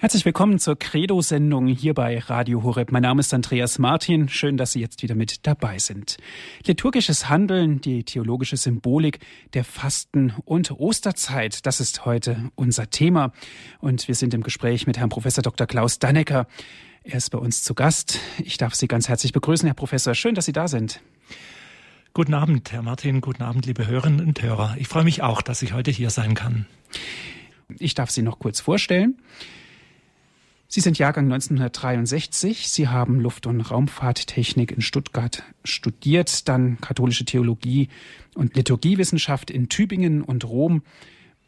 Herzlich willkommen zur Credo-Sendung hier bei Radio Horeb. Mein Name ist Andreas Martin. Schön, dass Sie jetzt wieder mit dabei sind. Liturgisches Handeln, die theologische Symbolik der Fasten- und Osterzeit, das ist heute unser Thema. Und wir sind im Gespräch mit Herrn Professor Dr. Klaus Dannecker. Er ist bei uns zu Gast. Ich darf Sie ganz herzlich begrüßen, Herr Professor. Schön, dass Sie da sind. Guten Abend, Herr Martin. Guten Abend, liebe Hörerinnen und Hörer. Ich freue mich auch, dass ich heute hier sein kann. Ich darf Sie noch kurz vorstellen. Sie sind Jahrgang 1963. Sie haben Luft- und Raumfahrttechnik in Stuttgart studiert, dann katholische Theologie und Liturgiewissenschaft in Tübingen und Rom.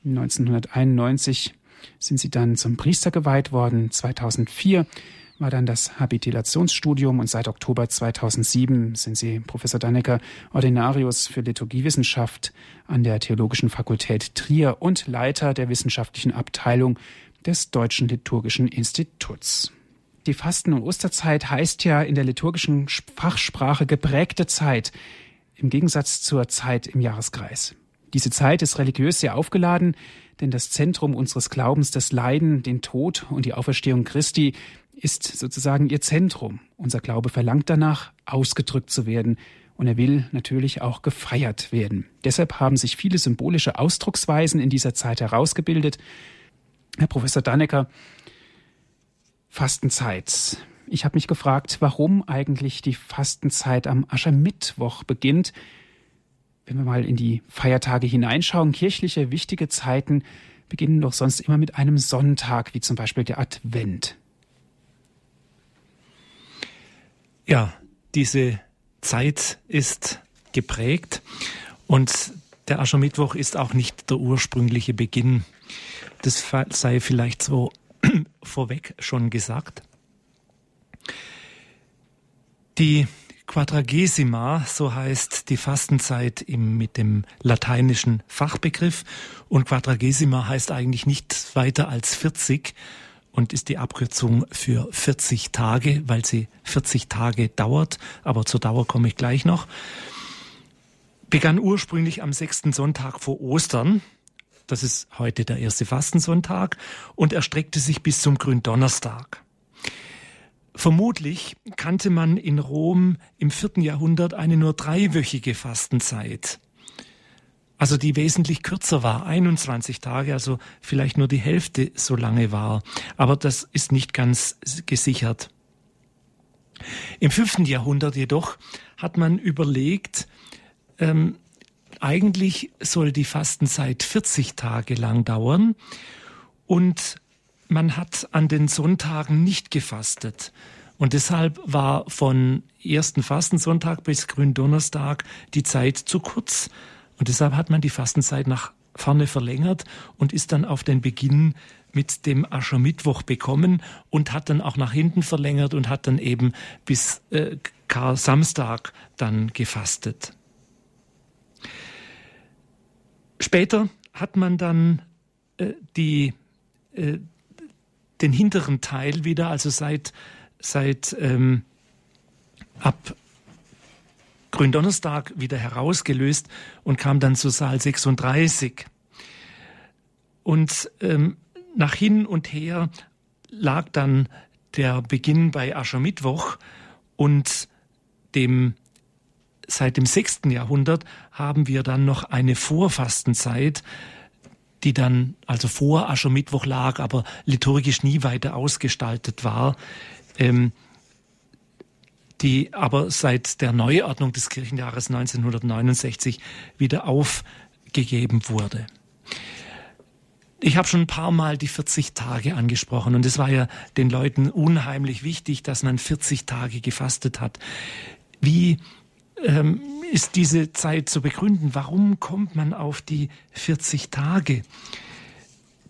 1991 sind Sie dann zum Priester geweiht worden. 2004 war dann das Habilitationsstudium und seit Oktober 2007 sind Sie Professor Dannecker Ordinarius für Liturgiewissenschaft an der Theologischen Fakultät Trier und Leiter der wissenschaftlichen Abteilung des Deutschen Liturgischen Instituts. Die Fasten- und Osterzeit heißt ja in der liturgischen Fachsprache geprägte Zeit, im Gegensatz zur Zeit im Jahreskreis. Diese Zeit ist religiös sehr aufgeladen, denn das Zentrum unseres Glaubens, das Leiden, den Tod und die Auferstehung Christi, ist sozusagen ihr Zentrum. Unser Glaube verlangt danach, ausgedrückt zu werden, und er will natürlich auch gefeiert werden. Deshalb haben sich viele symbolische Ausdrucksweisen in dieser Zeit herausgebildet, Herr Professor Dannecker, Fastenzeit. Ich habe mich gefragt, warum eigentlich die Fastenzeit am Aschermittwoch beginnt. Wenn wir mal in die Feiertage hineinschauen, kirchliche wichtige Zeiten beginnen doch sonst immer mit einem Sonntag, wie zum Beispiel der Advent. Ja, diese Zeit ist geprägt und der Aschermittwoch ist auch nicht der ursprüngliche Beginn das sei vielleicht so vorweg schon gesagt. Die Quadragesima, so heißt die Fastenzeit im, mit dem lateinischen Fachbegriff. Und Quadragesima heißt eigentlich nichts weiter als 40 und ist die Abkürzung für 40 Tage, weil sie 40 Tage dauert. Aber zur Dauer komme ich gleich noch. Begann ursprünglich am sechsten Sonntag vor Ostern das ist heute der erste Fastensonntag und erstreckte sich bis zum Gründonnerstag. Vermutlich kannte man in Rom im vierten Jahrhundert eine nur dreiwöchige Fastenzeit. Also die wesentlich kürzer war, 21 Tage, also vielleicht nur die Hälfte so lange war. Aber das ist nicht ganz gesichert. Im fünften Jahrhundert jedoch hat man überlegt, ähm, eigentlich soll die Fastenzeit 40 Tage lang dauern und man hat an den Sonntagen nicht gefastet. Und deshalb war von ersten Fastensonntag bis Gründonnerstag die Zeit zu kurz. Und deshalb hat man die Fastenzeit nach vorne verlängert und ist dann auf den Beginn mit dem Aschermittwoch bekommen und hat dann auch nach hinten verlängert und hat dann eben bis äh, Kar Samstag dann gefastet. Später hat man dann äh, die, äh, den hinteren Teil wieder, also seit, seit ähm, ab Gründonnerstag wieder herausgelöst und kam dann zu Saal 36. Und ähm, nach hin und her lag dann der Beginn bei Aschermittwoch und dem seit dem sechsten Jahrhundert haben wir dann noch eine Vorfastenzeit, die dann also vor Aschermittwoch lag, aber liturgisch nie weiter ausgestaltet war, ähm, die aber seit der Neuordnung des Kirchenjahres 1969 wieder aufgegeben wurde. Ich habe schon ein paar Mal die 40 Tage angesprochen und es war ja den Leuten unheimlich wichtig, dass man 40 Tage gefastet hat. Wie ähm, ist diese Zeit zu begründen. Warum kommt man auf die 40 Tage?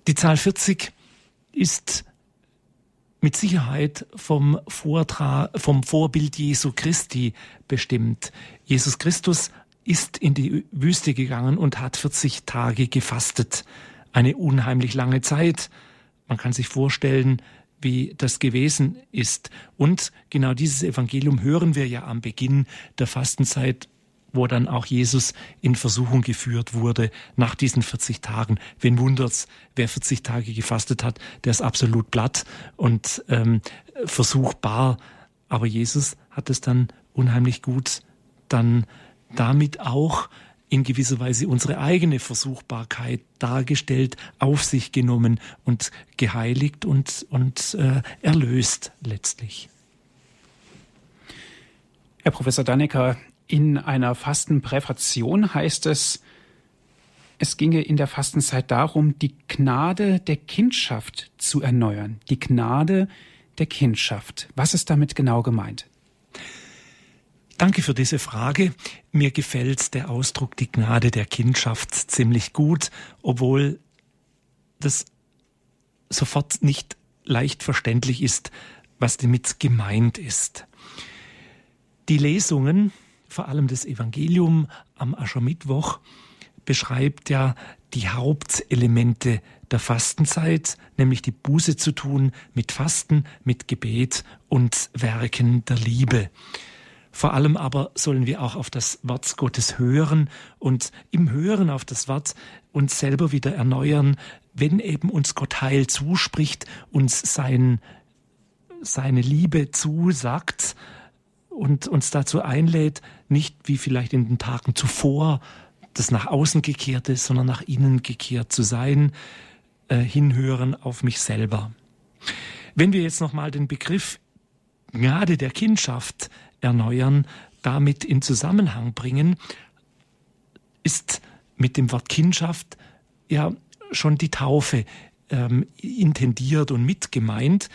Die Zahl 40 ist mit Sicherheit vom, Vortrag, vom Vorbild Jesu Christi bestimmt. Jesus Christus ist in die Wüste gegangen und hat 40 Tage gefastet. Eine unheimlich lange Zeit. Man kann sich vorstellen, wie das gewesen ist. Und genau dieses Evangelium hören wir ja am Beginn der Fastenzeit wo dann auch Jesus in Versuchung geführt wurde nach diesen 40 Tagen. Wen wundert's, wer 40 Tage gefastet hat, der ist absolut platt und ähm, versuchbar. Aber Jesus hat es dann unheimlich gut dann damit auch in gewisser Weise unsere eigene Versuchbarkeit dargestellt, auf sich genommen und geheiligt und, und äh, erlöst letztlich. Herr Professor Dannecker, in einer Fastenpräfation heißt es, es ginge in der Fastenzeit darum, die Gnade der Kindschaft zu erneuern. Die Gnade der Kindschaft. Was ist damit genau gemeint? Danke für diese Frage. Mir gefällt der Ausdruck die Gnade der Kindschaft ziemlich gut, obwohl das sofort nicht leicht verständlich ist, was damit gemeint ist. Die Lesungen, vor allem das Evangelium am Aschermittwoch, beschreibt ja die Hauptelemente der Fastenzeit, nämlich die Buße zu tun mit Fasten, mit Gebet und Werken der Liebe. Vor allem aber sollen wir auch auf das Wort Gottes hören und im Hören auf das Wort uns selber wieder erneuern, wenn eben uns Gott Heil zuspricht, uns sein, seine Liebe zusagt und uns dazu einlädt, nicht wie vielleicht in den Tagen zuvor das nach außen gekehrte, sondern nach innen gekehrt zu sein, äh, hinhören auf mich selber. Wenn wir jetzt nochmal den Begriff Gnade der Kindschaft erneuern, damit in Zusammenhang bringen, ist mit dem Wort Kindschaft ja schon die Taufe ähm, intendiert und mit gemeint,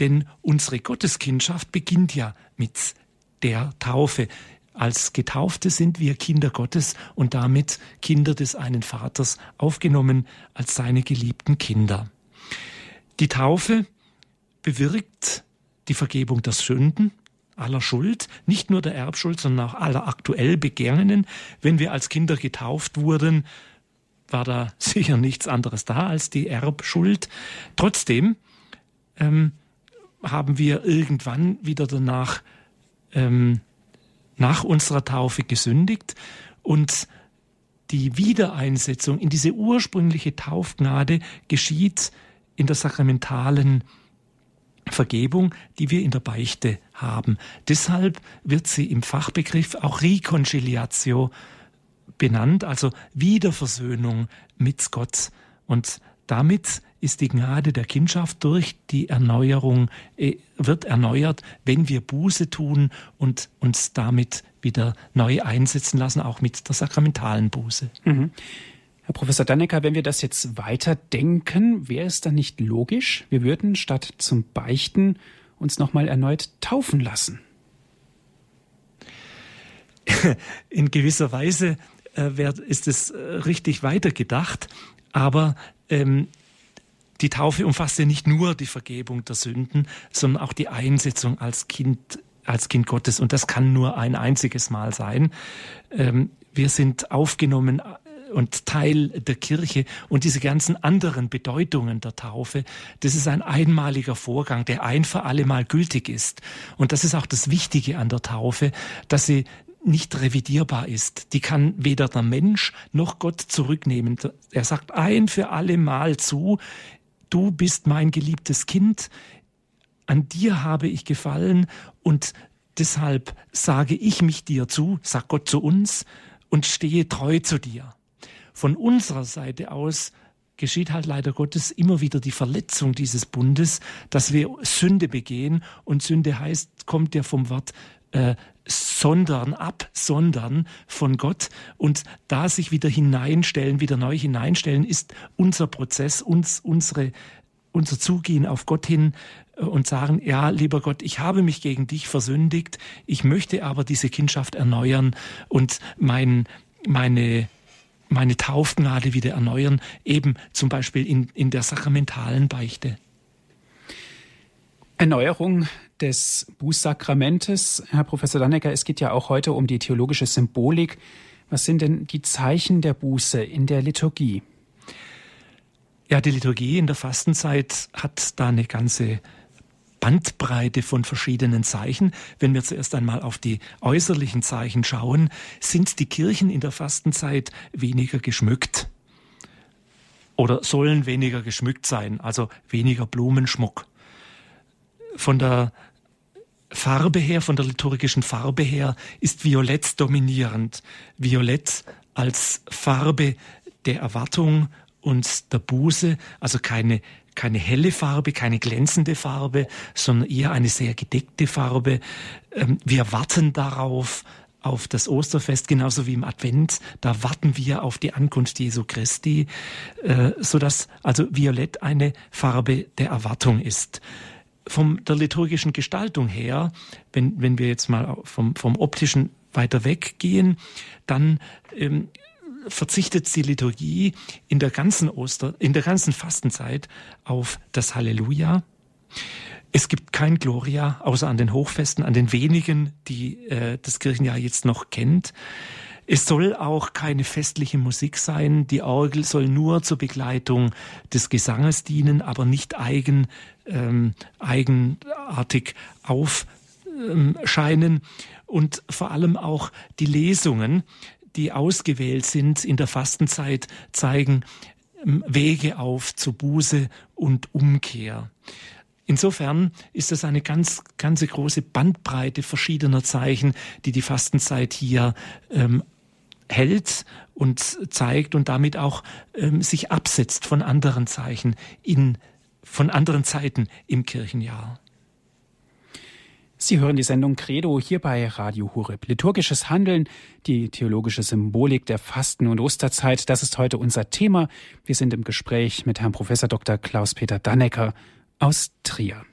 denn unsere Gotteskindschaft beginnt ja mit der Taufe. Als Getaufte sind wir Kinder Gottes und damit Kinder des einen Vaters aufgenommen als seine geliebten Kinder. Die Taufe bewirkt die Vergebung der Sünden, aller Schuld, nicht nur der Erbschuld, sondern auch aller aktuell Begangenen. Wenn wir als Kinder getauft wurden, war da sicher nichts anderes da als die Erbschuld. Trotzdem ähm, haben wir irgendwann wieder danach ähm, nach unserer Taufe gesündigt und die Wiedereinsetzung in diese ursprüngliche Taufgnade geschieht in der sakramentalen Vergebung, die wir in der Beichte haben. Deshalb wird sie im Fachbegriff auch Reconciliatio benannt, also Wiederversöhnung mit Gott. Und damit ist die Gnade der Kindschaft durch die Erneuerung, äh, wird erneuert, wenn wir Buße tun und uns damit wieder neu einsetzen lassen, auch mit der sakramentalen Buße. Mhm. Herr Professor Dannecker, wenn wir das jetzt weiterdenken, wäre es dann nicht logisch, wir würden statt zum Beichten uns nochmal erneut taufen lassen? In gewisser Weise äh, ist es äh, richtig weitergedacht, aber ähm, die Taufe umfasst ja nicht nur die Vergebung der Sünden, sondern auch die Einsetzung als Kind als Kind Gottes und das kann nur ein einziges Mal sein. Ähm, wir sind aufgenommen und Teil der Kirche und diese ganzen anderen Bedeutungen der Taufe, das ist ein einmaliger Vorgang, der ein für alle Mal gültig ist. Und das ist auch das Wichtige an der Taufe, dass sie nicht revidierbar ist. Die kann weder der Mensch noch Gott zurücknehmen. Er sagt ein für alle Mal zu, du bist mein geliebtes Kind, an dir habe ich gefallen und deshalb sage ich mich dir zu, sagt Gott zu uns und stehe treu zu dir. Von unserer Seite aus geschieht halt leider Gottes immer wieder die Verletzung dieses Bundes, dass wir Sünde begehen. Und Sünde heißt, kommt ja vom Wort äh, sondern, absondern von Gott. Und da sich wieder hineinstellen, wieder neu hineinstellen, ist unser Prozess, uns, unsere, unser Zugehen auf Gott hin äh, und sagen, ja, lieber Gott, ich habe mich gegen dich versündigt, ich möchte aber diese Kindschaft erneuern. Und mein, meine meine Taufgnade wieder erneuern, eben zum Beispiel in, in der sakramentalen Beichte. Erneuerung des Bußsakramentes. Herr Professor Dannecker, es geht ja auch heute um die theologische Symbolik. Was sind denn die Zeichen der Buße in der Liturgie? Ja, die Liturgie in der Fastenzeit hat da eine ganze Bandbreite von verschiedenen Zeichen. Wenn wir zuerst einmal auf die äußerlichen Zeichen schauen, sind die Kirchen in der Fastenzeit weniger geschmückt oder sollen weniger geschmückt sein, also weniger Blumenschmuck. Von der Farbe her, von der liturgischen Farbe her, ist Violett dominierend. Violett als Farbe der Erwartung und der Buße, also keine, keine helle Farbe, keine glänzende Farbe, sondern eher eine sehr gedeckte Farbe. Ähm, wir warten darauf, auf das Osterfest, genauso wie im Advent. Da warten wir auf die Ankunft Jesu Christi, äh, so dass also Violett eine Farbe der Erwartung ist. Von der liturgischen Gestaltung her, wenn, wenn wir jetzt mal vom, vom optischen weiter weggehen, dann ähm, verzichtet die Liturgie in der ganzen Oster, in der ganzen Fastenzeit auf das Halleluja. Es gibt kein Gloria, außer an den Hochfesten, an den wenigen, die äh, das Kirchenjahr jetzt noch kennt. Es soll auch keine festliche Musik sein. Die Orgel soll nur zur Begleitung des Gesanges dienen, aber nicht eigen, ähm, eigenartig aufscheinen. Ähm, Und vor allem auch die Lesungen, die ausgewählt sind in der Fastenzeit, zeigen ähm, Wege auf zur Buße und Umkehr. Insofern ist das eine ganz, ganze große Bandbreite verschiedener Zeichen, die die Fastenzeit hier ähm, hält und zeigt und damit auch ähm, sich absetzt von anderen Zeichen in, von anderen Zeiten im Kirchenjahr. Sie hören die Sendung Credo hier bei Radio Hureb. Liturgisches Handeln, die theologische Symbolik der Fasten- und Osterzeit, das ist heute unser Thema. Wir sind im Gespräch mit Herrn Professor Dr. Klaus-Peter Dannecker aus Trier.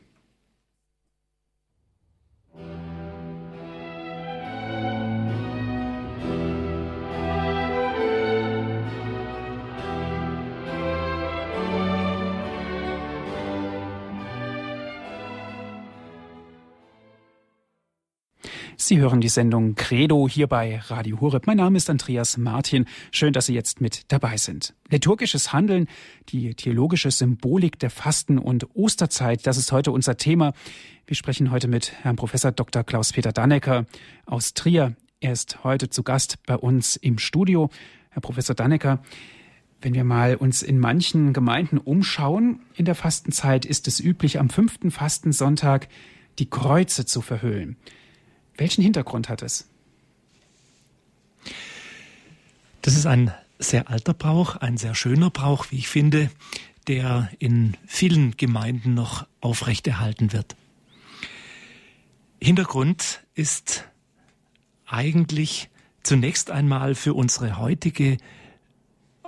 Sie hören die Sendung Credo hier bei Radio Horeb. Mein Name ist Andreas Martin. Schön, dass Sie jetzt mit dabei sind. Liturgisches Handeln, die theologische Symbolik der Fasten- und Osterzeit, das ist heute unser Thema. Wir sprechen heute mit Herrn Professor Dr. Klaus-Peter Dannecker aus Trier. Er ist heute zu Gast bei uns im Studio. Herr Professor Dannecker, wenn wir mal uns in manchen Gemeinden umschauen, in der Fastenzeit ist es üblich, am fünften Fastensonntag die Kreuze zu verhüllen. Welchen Hintergrund hat es? Das ist ein sehr alter Brauch, ein sehr schöner Brauch, wie ich finde, der in vielen Gemeinden noch aufrechterhalten wird. Hintergrund ist eigentlich zunächst einmal für unsere heutige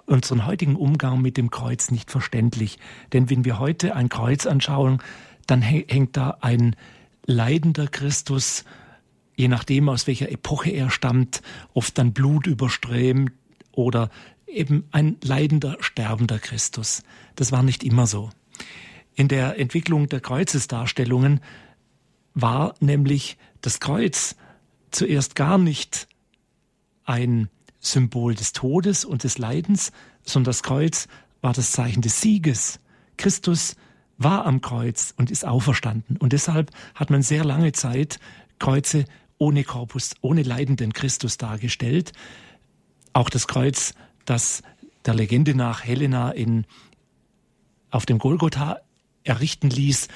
unseren heutigen Umgang mit dem Kreuz nicht verständlich. Denn wenn wir heute ein Kreuz anschauen, dann hängt da ein leidender Christus je nachdem, aus welcher Epoche er stammt, oft dann Blut überströmt oder eben ein leidender, sterbender Christus. Das war nicht immer so. In der Entwicklung der Kreuzesdarstellungen war nämlich das Kreuz zuerst gar nicht ein Symbol des Todes und des Leidens, sondern das Kreuz war das Zeichen des Sieges. Christus war am Kreuz und ist auferstanden. Und deshalb hat man sehr lange Zeit Kreuze ohne Korpus, ohne leidenden Christus dargestellt. Auch das Kreuz, das der Legende nach Helena in, auf dem Golgotha errichten ließ,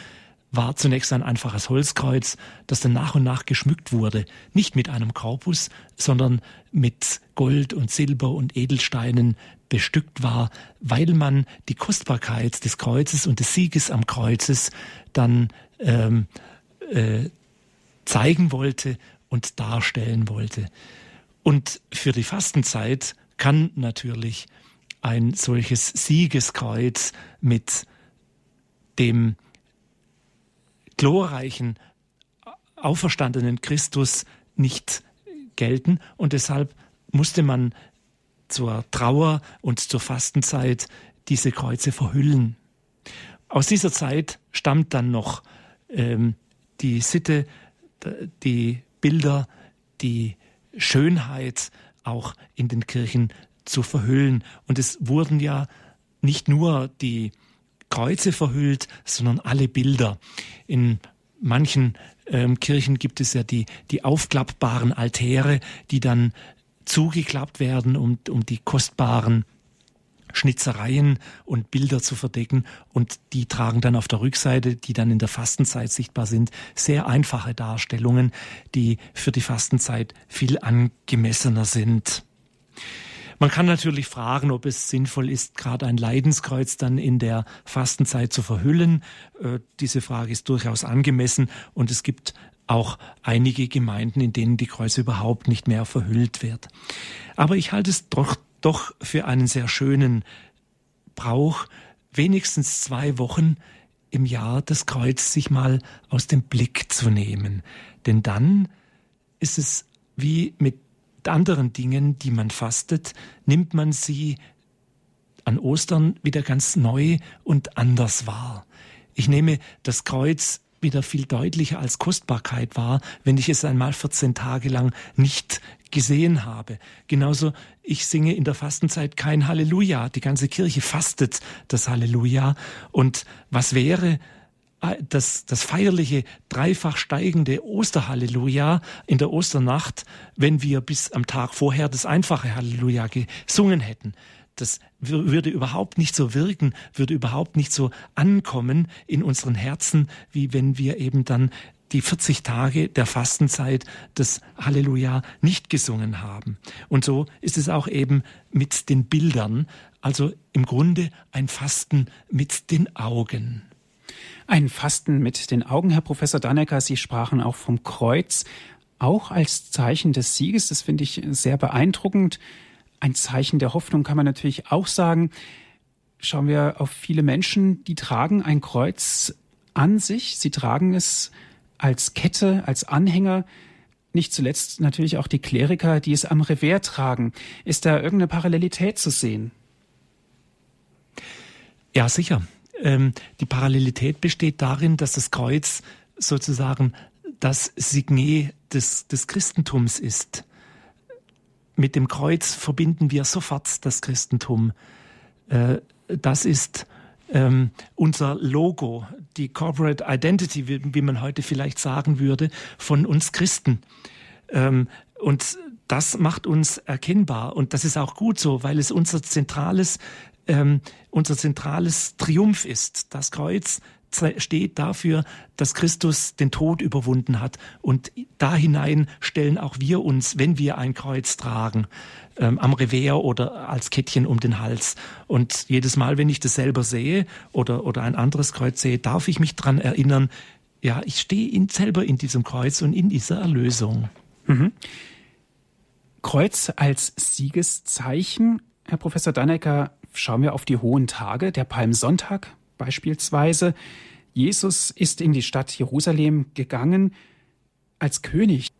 war zunächst ein einfaches Holzkreuz, das dann nach und nach geschmückt wurde, nicht mit einem Korpus, sondern mit Gold und Silber und Edelsteinen bestückt war, weil man die Kostbarkeit des Kreuzes und des Sieges am Kreuzes dann ähm, äh, zeigen wollte und darstellen wollte. Und für die Fastenzeit kann natürlich ein solches Siegeskreuz mit dem glorreichen, auferstandenen Christus nicht gelten. Und deshalb musste man zur Trauer und zur Fastenzeit diese Kreuze verhüllen. Aus dieser Zeit stammt dann noch ähm, die Sitte, die Bilder, die Schönheit auch in den Kirchen zu verhüllen. Und es wurden ja nicht nur die Kreuze verhüllt, sondern alle Bilder. In manchen ähm, Kirchen gibt es ja die, die aufklappbaren Altäre, die dann zugeklappt werden, um, um die kostbaren Schnitzereien und Bilder zu verdecken und die tragen dann auf der Rückseite, die dann in der Fastenzeit sichtbar sind, sehr einfache Darstellungen, die für die Fastenzeit viel angemessener sind. Man kann natürlich fragen, ob es sinnvoll ist, gerade ein Leidenskreuz dann in der Fastenzeit zu verhüllen. Äh, diese Frage ist durchaus angemessen und es gibt auch einige Gemeinden, in denen die Kreuze überhaupt nicht mehr verhüllt wird. Aber ich halte es doch doch für einen sehr schönen Brauch, wenigstens zwei Wochen im Jahr das Kreuz sich mal aus dem Blick zu nehmen. Denn dann ist es wie mit anderen Dingen, die man fastet, nimmt man sie an Ostern wieder ganz neu und anders wahr. Ich nehme das Kreuz wieder viel deutlicher als Kostbarkeit wahr, wenn ich es einmal 14 Tage lang nicht gesehen habe. Genauso, ich singe in der Fastenzeit kein Halleluja. Die ganze Kirche fastet das Halleluja. Und was wäre äh, das, das feierliche, dreifach steigende Osterhalleluja in der Osternacht, wenn wir bis am Tag vorher das einfache Halleluja gesungen hätten? das würde überhaupt nicht so wirken, würde überhaupt nicht so ankommen in unseren Herzen, wie wenn wir eben dann die 40 Tage der Fastenzeit das Halleluja nicht gesungen haben. Und so ist es auch eben mit den Bildern, also im Grunde ein Fasten mit den Augen. Ein Fasten mit den Augen, Herr Professor Dannecker. Sie sprachen auch vom Kreuz, auch als Zeichen des Sieges. Das finde ich sehr beeindruckend. Ein Zeichen der Hoffnung kann man natürlich auch sagen. Schauen wir auf viele Menschen, die tragen ein Kreuz an sich. Sie tragen es als Kette, als Anhänger, nicht zuletzt natürlich auch die Kleriker, die es am Revers tragen. Ist da irgendeine Parallelität zu sehen? Ja, sicher. Ähm, die Parallelität besteht darin, dass das Kreuz sozusagen das Signet des, des Christentums ist. Mit dem Kreuz verbinden wir sofort das Christentum. Äh, das ist ähm, unser Logo, die Corporate Identity, wie, wie, man heute vielleicht sagen würde, von uns Christen. Ähm, und das macht uns erkennbar und das ist auch gut so, weil es unser zentrales, ähm, unser zentrales Triumph ist. Das Kreuz steht dafür, dass Christus den Tod überwunden hat. Und da hinein stellen auch wir uns, wenn wir ein Kreuz tragen, ähm, am Revers oder als Kettchen um den Hals. Und jedes Mal, wenn ich das selber sehe oder, oder ein anderes Kreuz sehe, darf ich mich dran erinnern, ja, ich stehe in, selber in diesem Kreuz und in dieser Erlösung. Mhm. Kreuz als Siegeszeichen. Herr Professor Dannecker, schauen wir auf die hohen Tage, der Palmsonntag beispielsweise. Jesus ist in die Stadt Jerusalem gegangen als König.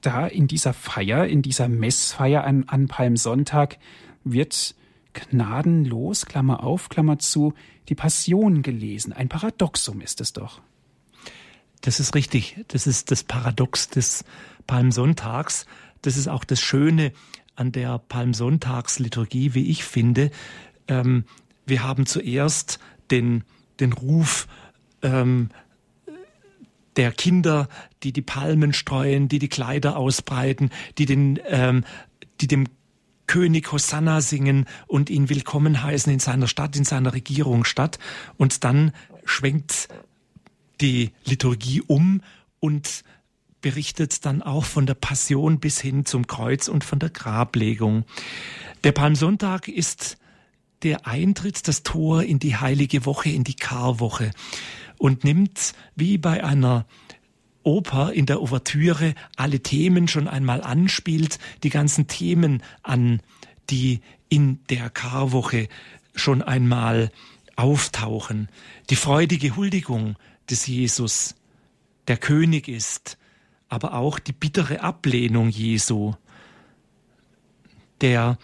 Da in dieser Feier, in dieser Messfeier an, an Palmsonntag wird gnadenlos, Klammer auf, Klammer zu, die Passion gelesen. Ein Paradoxum ist es doch. Das ist richtig. Das ist das Paradox des Palmsonntags. Das ist auch das Schöne an der Palmsonntagsliturgie, wie ich finde. Ähm, wir haben zuerst den, den Ruf ähm, der Kinder, die die Palmen streuen, die die Kleider ausbreiten, die den, ähm, die dem König Hosanna singen und ihn willkommen heißen in seiner Stadt, in seiner Regierungsstadt. Und dann schwenkt die Liturgie um und berichtet dann auch von der Passion bis hin zum Kreuz und von der Grablegung. Der Palmsonntag ist der Eintritt, das Tor in die heilige Woche, in die Karwoche und nimmt wie bei einer Oper in der Ouvertüre alle Themen schon einmal anspielt, die ganzen Themen an, die in der Karwoche schon einmal auftauchen. Die freudige Huldigung des Jesus, der König ist, aber auch die bittere Ablehnung Jesu, der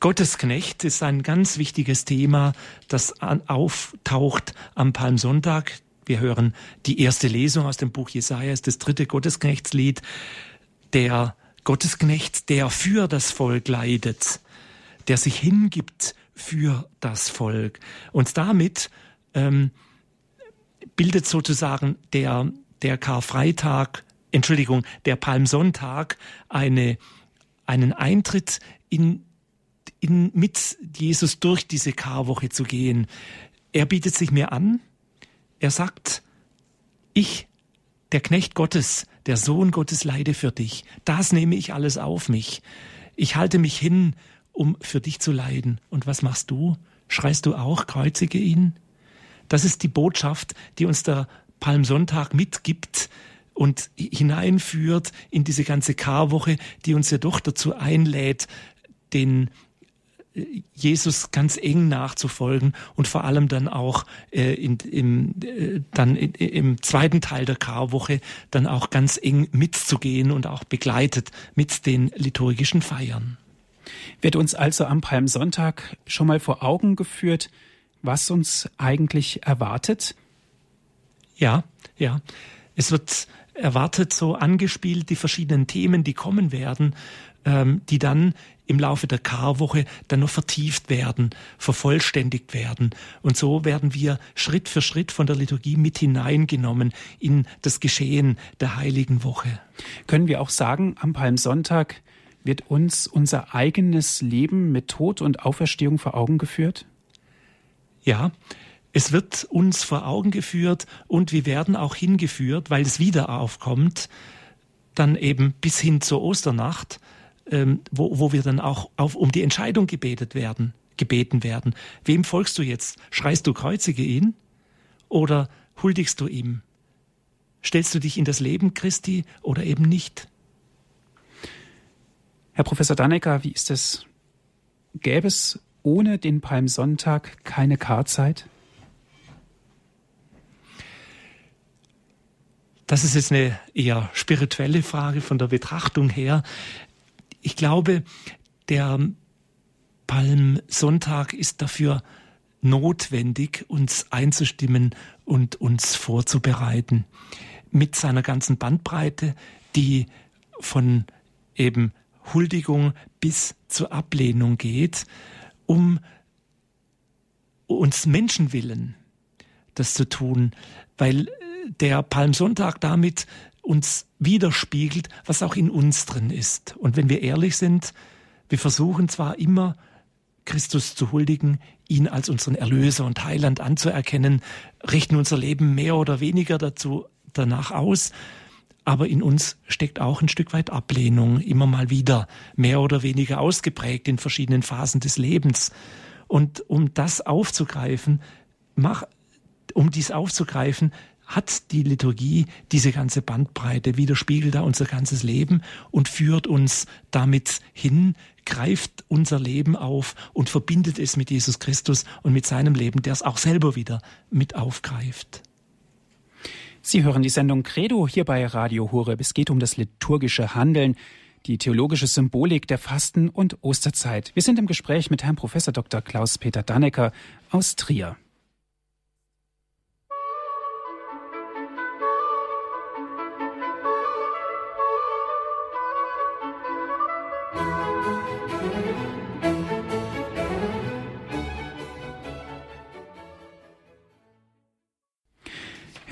Gottesknecht ist ein ganz wichtiges Thema, das auftaucht am Palmsonntag. Wir hören die erste Lesung aus dem Buch Jesaja, das dritte Gottesknechtslied. Der Gottesknecht, der für das Volk leidet, der sich hingibt für das Volk. Und damit ähm, bildet sozusagen der, der Karfreitag, Entschuldigung, der Palmsonntag eine, einen Eintritt in, in, mit Jesus durch diese Karwoche zu gehen. Er bietet sich mir an. Er sagt, ich, der Knecht Gottes, der Sohn Gottes leide für dich. Das nehme ich alles auf mich. Ich halte mich hin, um für dich zu leiden. Und was machst du? Schreist du auch, kreuzige ihn? Das ist die Botschaft, die uns der Palmsonntag mitgibt und hineinführt in diese ganze Karwoche, die uns ja doch dazu einlädt, den Jesus ganz eng nachzufolgen und vor allem dann auch äh, in, im, äh, dann in, im zweiten Teil der Karwoche dann auch ganz eng mitzugehen und auch begleitet mit den liturgischen Feiern. Wird uns also am Palmsonntag schon mal vor Augen geführt, was uns eigentlich erwartet? Ja, ja. Es wird erwartet so angespielt die verschiedenen Themen, die kommen werden, ähm, die dann im Laufe der Karwoche dann noch vertieft werden, vervollständigt werden. Und so werden wir Schritt für Schritt von der Liturgie mit hineingenommen in das Geschehen der heiligen Woche. Können wir auch sagen, am Palmsonntag wird uns unser eigenes Leben mit Tod und Auferstehung vor Augen geführt? Ja, es wird uns vor Augen geführt und wir werden auch hingeführt, weil es wieder aufkommt, dann eben bis hin zur Osternacht, ähm, wo, wo wir dann auch auf, um die Entscheidung gebetet werden, gebeten werden. Wem folgst du jetzt? Schreist du kreuzige ihn oder huldigst du ihm? Stellst du dich in das Leben Christi oder eben nicht? Herr Professor Dannecker, wie ist es? Gäbe es ohne den Palmsonntag keine Karzeit? Das ist jetzt eine eher spirituelle Frage von der Betrachtung her. Ich glaube, der Palmsonntag ist dafür notwendig, uns einzustimmen und uns vorzubereiten. Mit seiner ganzen Bandbreite, die von eben Huldigung bis zur Ablehnung geht, um uns Menschenwillen das zu tun, weil der Palmsonntag damit uns widerspiegelt, was auch in uns drin ist. Und wenn wir ehrlich sind, wir versuchen zwar immer, Christus zu huldigen, ihn als unseren Erlöser und Heiland anzuerkennen, richten unser Leben mehr oder weniger dazu danach aus, aber in uns steckt auch ein Stück weit Ablehnung, immer mal wieder, mehr oder weniger ausgeprägt in verschiedenen Phasen des Lebens. Und um das aufzugreifen, mach, um dies aufzugreifen, hat die Liturgie diese ganze Bandbreite, widerspiegelt da unser ganzes Leben und führt uns damit hin, greift unser Leben auf und verbindet es mit Jesus Christus und mit seinem Leben, der es auch selber wieder mit aufgreift. Sie hören die Sendung Credo hier bei Radio Horeb. Es geht um das liturgische Handeln, die theologische Symbolik der Fasten- und Osterzeit. Wir sind im Gespräch mit Herrn Professor Dr. Klaus-Peter Dannecker aus Trier.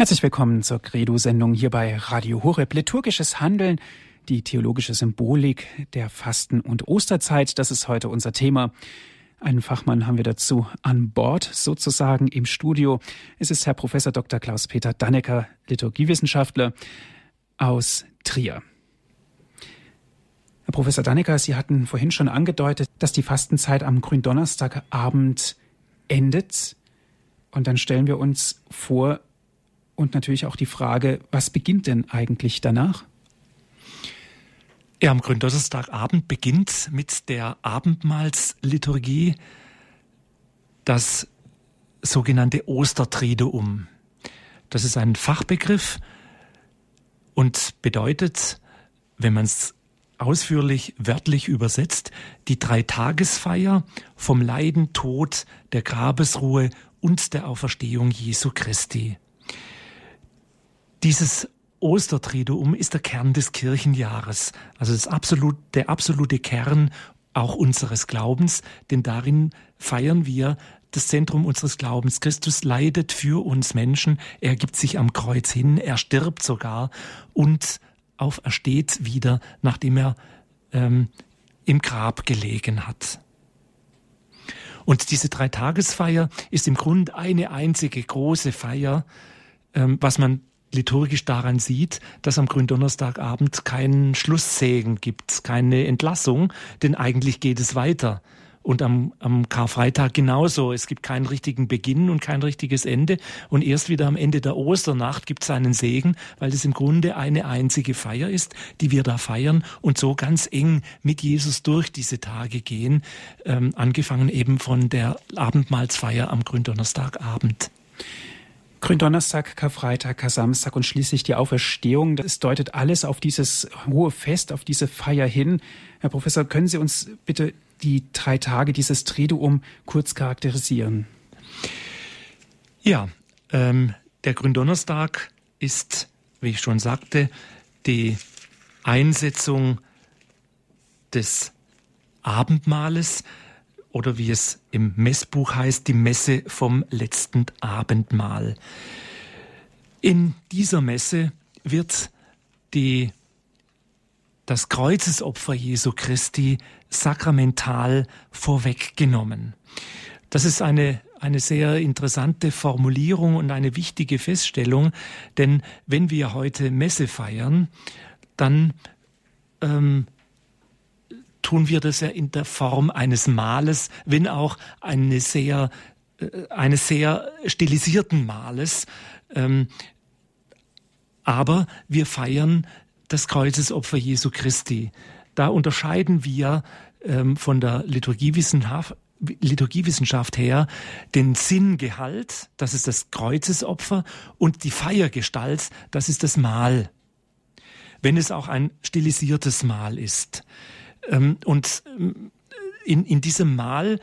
Herzlich willkommen zur Credo-Sendung hier bei Radio Horeb. Liturgisches Handeln, die theologische Symbolik der Fasten- und Osterzeit, das ist heute unser Thema. Einen Fachmann haben wir dazu an Bord, sozusagen im Studio. Es ist Herr Professor Dr. Klaus-Peter Dannecker, Liturgiewissenschaftler aus Trier. Herr Professor Dannecker, Sie hatten vorhin schon angedeutet, dass die Fastenzeit am Gründonnerstagabend endet. Und dann stellen wir uns vor, und natürlich auch die Frage, was beginnt denn eigentlich danach? Ja, am Gründonnerstagabend beginnt mit der Abendmahlsliturgie das sogenannte Ostertriduum. Das ist ein Fachbegriff und bedeutet, wenn man es ausführlich wörtlich übersetzt, die Dreitagesfeier vom Leiden, Tod, der Grabesruhe und der Auferstehung Jesu Christi. Dieses Ostertriduum ist der Kern des Kirchenjahres, also das absolut, der absolute Kern auch unseres Glaubens, denn darin feiern wir das Zentrum unseres Glaubens. Christus leidet für uns Menschen, er gibt sich am Kreuz hin, er stirbt sogar und aufersteht wieder, nachdem er ähm, im Grab gelegen hat. Und diese Dreitagesfeier ist im Grunde eine einzige große Feier, ähm, was man liturgisch daran sieht, dass am Gründonnerstagabend keinen Schlusssegen gibt, keine Entlassung, denn eigentlich geht es weiter. Und am, am Karfreitag genauso. Es gibt keinen richtigen Beginn und kein richtiges Ende. Und erst wieder am Ende der Osternacht gibt es einen Segen, weil es im Grunde eine einzige Feier ist, die wir da feiern und so ganz eng mit Jesus durch diese Tage gehen. Ähm, angefangen eben von der Abendmahlsfeier am Gründonnerstagabend. Gründonnerstag, Karfreitag, Kar-Samstag und schließlich die Auferstehung. Das deutet alles auf dieses hohe Fest, auf diese Feier hin. Herr Professor, können Sie uns bitte die drei Tage, dieses Triduum kurz charakterisieren? Ja, ähm, der Gründonnerstag ist, wie ich schon sagte, die Einsetzung des Abendmahles oder wie es im Messbuch heißt, die Messe vom letzten Abendmahl. In dieser Messe wird die, das Kreuzesopfer Jesu Christi sakramental vorweggenommen. Das ist eine, eine sehr interessante Formulierung und eine wichtige Feststellung, denn wenn wir heute Messe feiern, dann ähm, tun wir das ja in der Form eines Males, wenn auch eine sehr, äh, eines sehr stilisierten Males. Ähm, aber wir feiern das Kreuzesopfer Jesu Christi. Da unterscheiden wir ähm, von der Liturgiewissenschaft, Liturgiewissenschaft her den Sinngehalt, das ist das Kreuzesopfer, und die Feiergestalt, das ist das Mahl. Wenn es auch ein stilisiertes Mahl ist. Ähm, und ähm, in, in diesem Mahl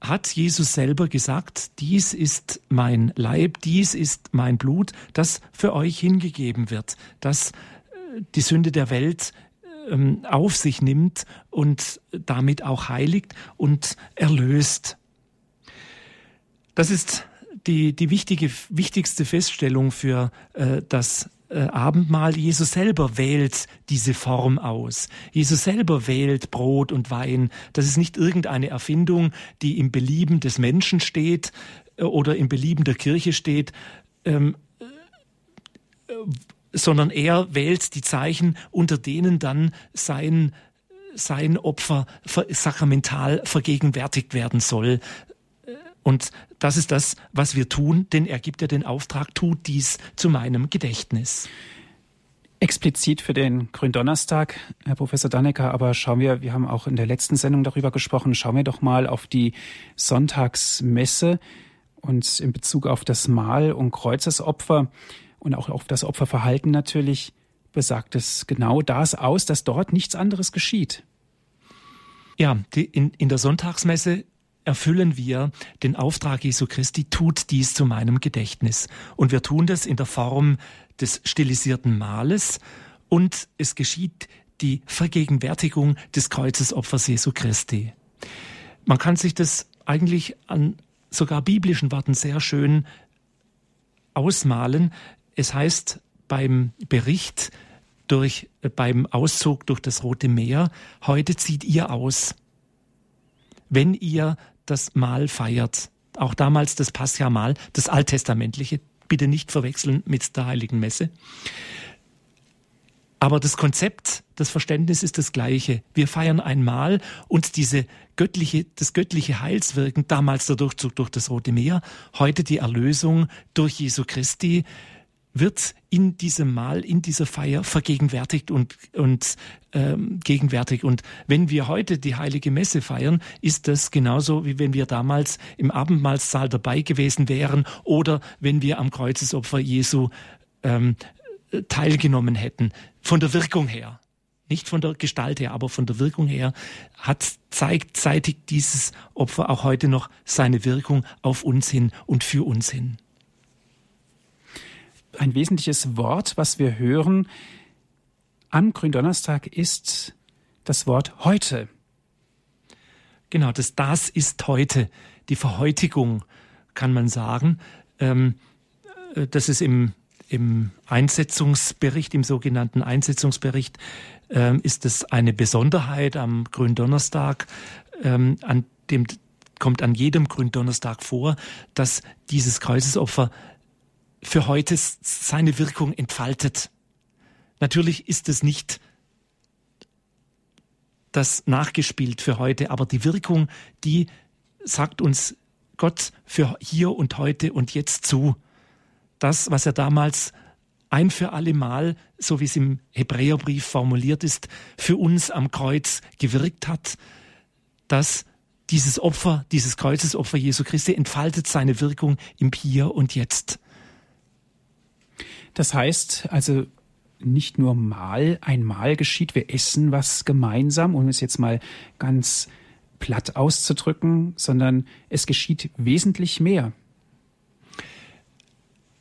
hat Jesus selber gesagt, dies ist mein Leib, dies ist mein Blut, das für euch hingegeben wird, das äh, die Sünde der Welt ähm, auf sich nimmt und damit auch heiligt und erlöst. Das ist die, die wichtige, wichtigste Feststellung für äh, das äh, Abendmahl, Jesus selber wählt diese Form aus. Jesus selber wählt Brot und Wein. Das ist nicht irgendeine Erfindung, die im Belieben des Menschen steht äh, oder im Belieben der Kirche steht, ähm, äh, sondern er wählt die Zeichen, unter denen dann sein sein Opfer sakramental vergegenwärtigt werden soll. Und das ist das, was wir tun, denn er gibt ja den Auftrag, tut dies zu meinem Gedächtnis. Explizit für den Gründonnerstag, Herr Professor Dannecker, aber schauen wir, wir haben auch in der letzten Sendung darüber gesprochen, schauen wir doch mal auf die Sonntagsmesse und in Bezug auf das Mahl- und Kreuzesopfer und auch auf das Opferverhalten natürlich besagt es genau das aus, dass dort nichts anderes geschieht. Ja, die, in, in der Sonntagsmesse erfüllen wir den Auftrag Jesu Christi, tut dies zu meinem Gedächtnis. Und wir tun das in der Form des stilisierten Mahles und es geschieht die Vergegenwärtigung des Kreuzesopfers Jesu Christi. Man kann sich das eigentlich an sogar biblischen Worten sehr schön ausmalen. Es heißt beim Bericht durch, beim Auszug durch das Rote Meer, heute zieht ihr aus. Wenn ihr das Mahl feiert. Auch damals das Pascha-Mahl, das alttestamentliche, bitte nicht verwechseln mit der Heiligen Messe. Aber das Konzept, das Verständnis ist das gleiche. Wir feiern ein Mahl und diese göttliche, das göttliche Heilswirken, damals der Durchzug durch das Rote Meer, heute die Erlösung durch Jesu Christi, wird in diesem Mahl, in dieser Feier vergegenwärtigt und, und ähm, gegenwärtig. Und wenn wir heute die heilige Messe feiern, ist das genauso, wie wenn wir damals im Abendmahlsaal dabei gewesen wären oder wenn wir am Kreuzesopfer Jesu ähm, teilgenommen hätten. Von der Wirkung her. Nicht von der Gestalt her, aber von der Wirkung her hat, zeigt zeitigt dieses Opfer auch heute noch seine Wirkung auf uns hin und für uns hin ein wesentliches Wort, was wir hören am Gründonnerstag, ist das Wort heute. Genau, das das ist heute, die Verhäutigung, kann man sagen. Ähm, äh, das ist im, im Einsetzungsbericht, im sogenannten Einsetzungsbericht, ähm, ist es eine Besonderheit am Gründonnerstag, ähm, an dem kommt an jedem Gründonnerstag vor, dass dieses Kreuzesopfer für heute seine Wirkung entfaltet. Natürlich ist es nicht das nachgespielt für heute, aber die Wirkung, die sagt uns Gott für hier und heute und jetzt zu. Das, was er damals ein für alle Mal, so wie es im Hebräerbrief formuliert ist, für uns am Kreuz gewirkt hat, dass dieses Opfer, dieses Kreuzesopfer Jesu Christi entfaltet seine Wirkung im Hier und Jetzt. Das heißt also nicht nur mal einmal geschieht, wir essen was gemeinsam, um es jetzt mal ganz platt auszudrücken, sondern es geschieht wesentlich mehr.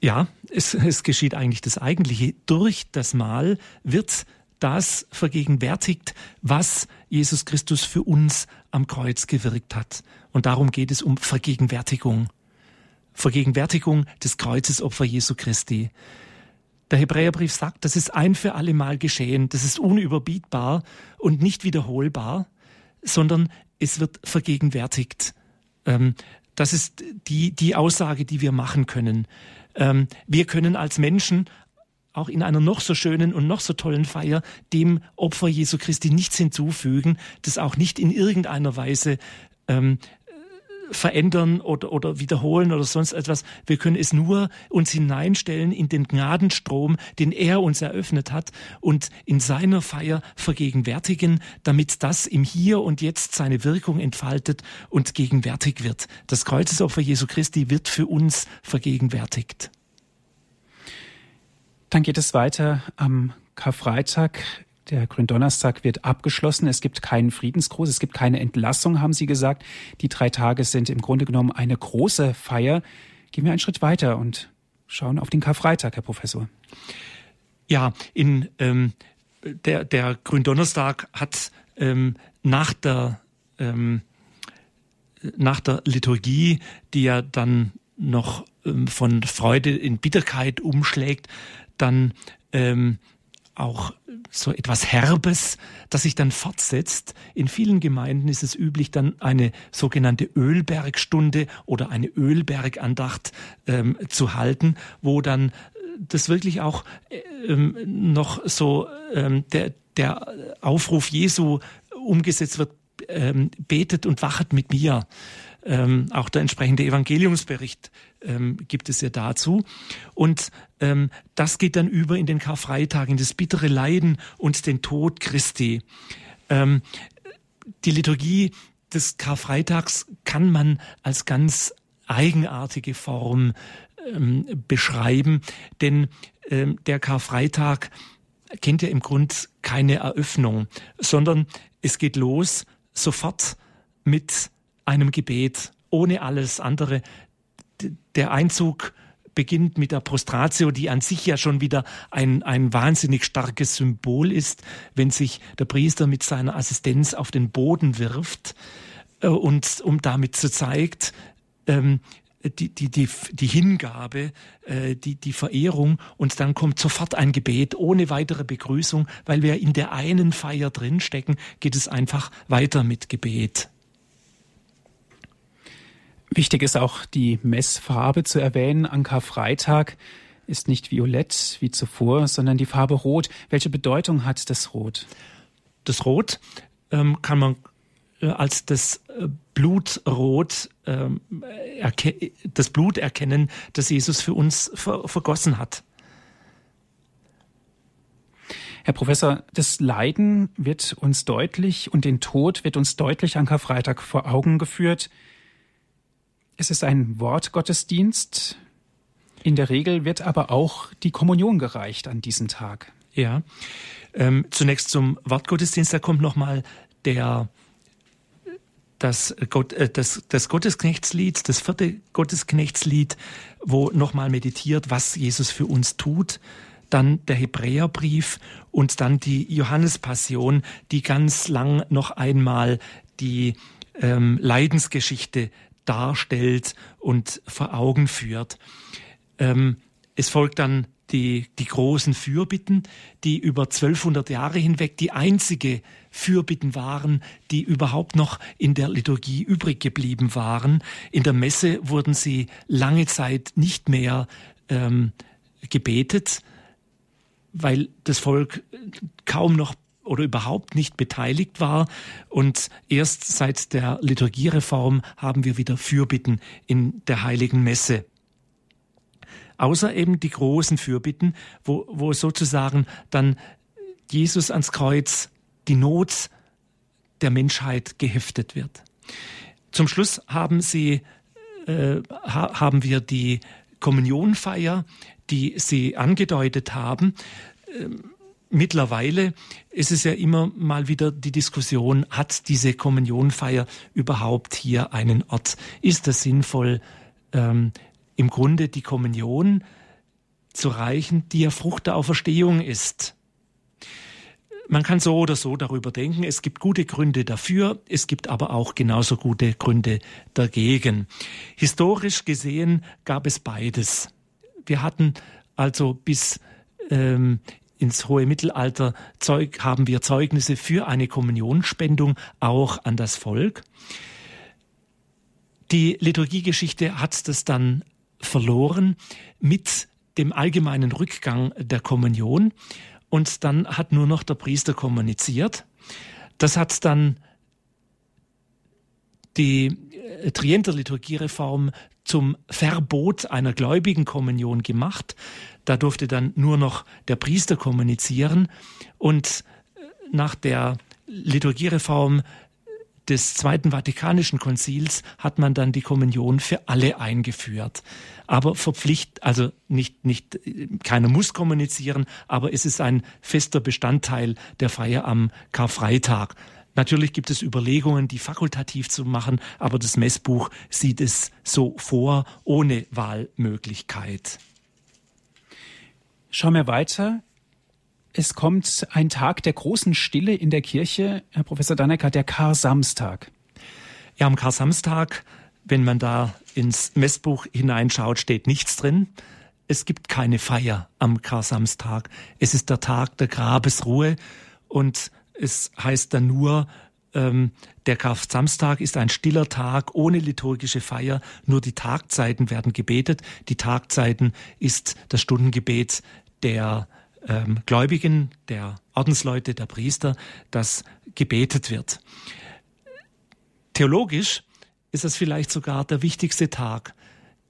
Ja, es, es geschieht eigentlich das Eigentliche. Durch das Mal wird das vergegenwärtigt, was Jesus Christus für uns am Kreuz gewirkt hat. Und darum geht es um Vergegenwärtigung. Vergegenwärtigung des Kreuzesopfer Jesu Christi. Der Hebräerbrief sagt, das ist ein für alle Mal geschehen, das ist unüberbietbar und nicht wiederholbar, sondern es wird vergegenwärtigt. Ähm, das ist die, die Aussage, die wir machen können. Ähm, wir können als Menschen auch in einer noch so schönen und noch so tollen Feier dem Opfer Jesu Christi nichts hinzufügen, das auch nicht in irgendeiner Weise ähm, verändern oder, oder wiederholen oder sonst etwas. Wir können es nur uns hineinstellen in den Gnadenstrom, den er uns eröffnet hat und in seiner Feier vergegenwärtigen, damit das im Hier und Jetzt seine Wirkung entfaltet und gegenwärtig wird. Das Kreuzesopfer Jesu Christi wird für uns vergegenwärtigt. Dann geht es weiter am Karfreitag. Der Gründonnerstag wird abgeschlossen. Es gibt keinen Friedensgruß, es gibt keine Entlassung, haben Sie gesagt. Die drei Tage sind im Grunde genommen eine große Feier. Gehen wir einen Schritt weiter und schauen auf den Karfreitag, Herr Professor. Ja, in ähm, der, der Gründonnerstag hat ähm, nach der ähm, nach der Liturgie, die ja dann noch ähm, von Freude in Bitterkeit umschlägt, dann ähm, auch so etwas Herbes, das sich dann fortsetzt. In vielen Gemeinden ist es üblich, dann eine sogenannte Ölbergstunde oder eine Ölbergandacht ähm, zu halten, wo dann äh, das wirklich auch ähm, noch so ähm, der, der Aufruf Jesu umgesetzt wird, ähm, betet und wachet mit mir. Ähm, auch der entsprechende Evangeliumsbericht ähm, gibt es ja dazu. Und ähm, das geht dann über in den Karfreitag, in das bittere Leiden und den Tod Christi. Ähm, die Liturgie des Karfreitags kann man als ganz eigenartige Form ähm, beschreiben, denn ähm, der Karfreitag kennt ja im Grund keine Eröffnung, sondern es geht los sofort mit einem Gebet, ohne alles andere. Der Einzug beginnt mit der Prostratio, die an sich ja schon wieder ein, ein wahnsinnig starkes Symbol ist, wenn sich der Priester mit seiner Assistenz auf den Boden wirft äh, und um damit zu zeigt, ähm, die, die, die, die Hingabe, äh, die, die Verehrung und dann kommt sofort ein Gebet ohne weitere Begrüßung, weil wir in der einen Feier drinstecken, geht es einfach weiter mit Gebet. Wichtig ist auch die Messfarbe zu erwähnen. An Karfreitag ist nicht violett wie zuvor, sondern die Farbe Rot. Welche Bedeutung hat das Rot? Das Rot ähm, kann man äh, als das äh, Blutrot ähm, das Blut erkennen, das Jesus für uns ver vergossen hat. Herr Professor, das Leiden wird uns deutlich und den Tod wird uns deutlich an Karfreitag vor Augen geführt. Es ist ein Wortgottesdienst. In der Regel wird aber auch die Kommunion gereicht an diesem Tag. Ja. Ähm, zunächst zum Wortgottesdienst, da kommt nochmal der das, Gott, äh, das, das Gottesknechtslied, das vierte Gottesknechtslied, wo nochmal meditiert, was Jesus für uns tut. Dann der Hebräerbrief und dann die Johannespassion, die ganz lang noch einmal die ähm, Leidensgeschichte darstellt und vor Augen führt. Ähm, es folgt dann die, die großen Fürbitten, die über 1200 Jahre hinweg die einzige Fürbitten waren, die überhaupt noch in der Liturgie übrig geblieben waren. In der Messe wurden sie lange Zeit nicht mehr ähm, gebetet, weil das Volk kaum noch oder überhaupt nicht beteiligt war. Und erst seit der Liturgiereform haben wir wieder Fürbitten in der heiligen Messe. Außer eben die großen Fürbitten, wo, wo sozusagen dann Jesus ans Kreuz die Not der Menschheit geheftet wird. Zum Schluss haben sie, äh, ha, haben wir die Kommunionfeier, die Sie angedeutet haben. Ähm, mittlerweile ist es ja immer mal wieder die Diskussion, hat diese Kommunionfeier überhaupt hier einen Ort? Ist es sinnvoll, ähm, im Grunde die Kommunion zu reichen, die ja Frucht der Auferstehung ist? Man kann so oder so darüber denken. Es gibt gute Gründe dafür, es gibt aber auch genauso gute Gründe dagegen. Historisch gesehen gab es beides. Wir hatten also bis ähm, ins hohe Mittelalter Zeug, haben wir Zeugnisse für eine Kommunionspendung auch an das Volk. Die Liturgiegeschichte hat das dann verloren mit dem allgemeinen Rückgang der Kommunion und dann hat nur noch der Priester kommuniziert. Das hat dann die äh, Trienter Liturgiereform zum Verbot einer gläubigen Kommunion gemacht. Da durfte dann nur noch der Priester kommunizieren. Und äh, nach der Liturgiereform des Zweiten Vatikanischen Konzils hat man dann die Kommunion für alle eingeführt. Aber verpflicht, also nicht, nicht, keiner muss kommunizieren, aber es ist ein fester Bestandteil der Feier am Karfreitag. Natürlich gibt es Überlegungen, die fakultativ zu machen, aber das Messbuch sieht es so vor, ohne Wahlmöglichkeit. Schauen wir weiter. Es kommt ein Tag der großen Stille in der Kirche, Herr Professor Dannecker, der Kar-Samstag. Ja, am Kar-Samstag, wenn man da ins Messbuch hineinschaut, steht nichts drin. Es gibt keine Feier am Kar-Samstag. Es ist der Tag der Grabesruhe und es heißt dann nur, ähm, der Karfsamstag ist ein stiller Tag ohne liturgische Feier. Nur die Tagzeiten werden gebetet. Die Tagzeiten ist das Stundengebet der ähm, Gläubigen, der Ordensleute, der Priester, das gebetet wird. Theologisch ist es vielleicht sogar der wichtigste Tag.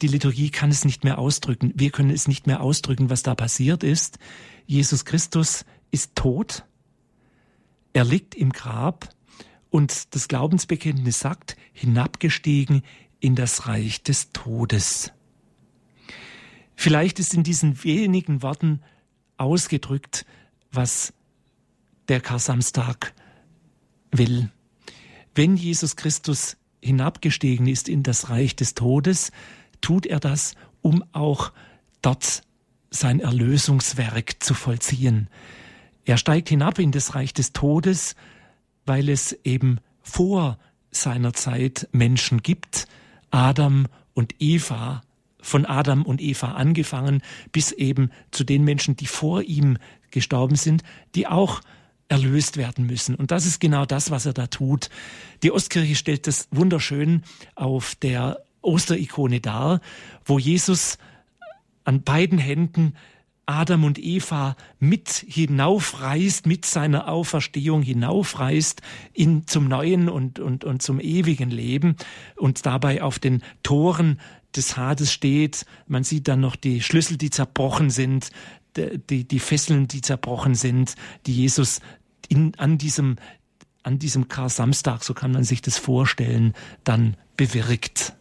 Die Liturgie kann es nicht mehr ausdrücken. Wir können es nicht mehr ausdrücken, was da passiert ist. Jesus Christus ist tot er liegt im Grab und das Glaubensbekenntnis sagt, hinabgestiegen in das Reich des Todes. Vielleicht ist in diesen wenigen Worten ausgedrückt, was der Karsamstag will. Wenn Jesus Christus hinabgestiegen ist in das Reich des Todes, tut er das, um auch dort sein Erlösungswerk zu vollziehen. Er steigt hinab in das Reich des Todes, weil es eben vor seiner Zeit Menschen gibt, Adam und Eva, von Adam und Eva angefangen, bis eben zu den Menschen, die vor ihm gestorben sind, die auch erlöst werden müssen. Und das ist genau das, was er da tut. Die Ostkirche stellt das wunderschön auf der Osterikone dar, wo Jesus an beiden Händen Adam und Eva mit hinaufreißt, mit seiner Auferstehung hinaufreißt in, zum neuen und, und, und zum ewigen Leben und dabei auf den Toren des Hades steht. Man sieht dann noch die Schlüssel, die zerbrochen sind, die, die Fesseln, die zerbrochen sind, die Jesus in, an diesem, an diesem Kar-Samstag, so kann man sich das vorstellen, dann bewirkt.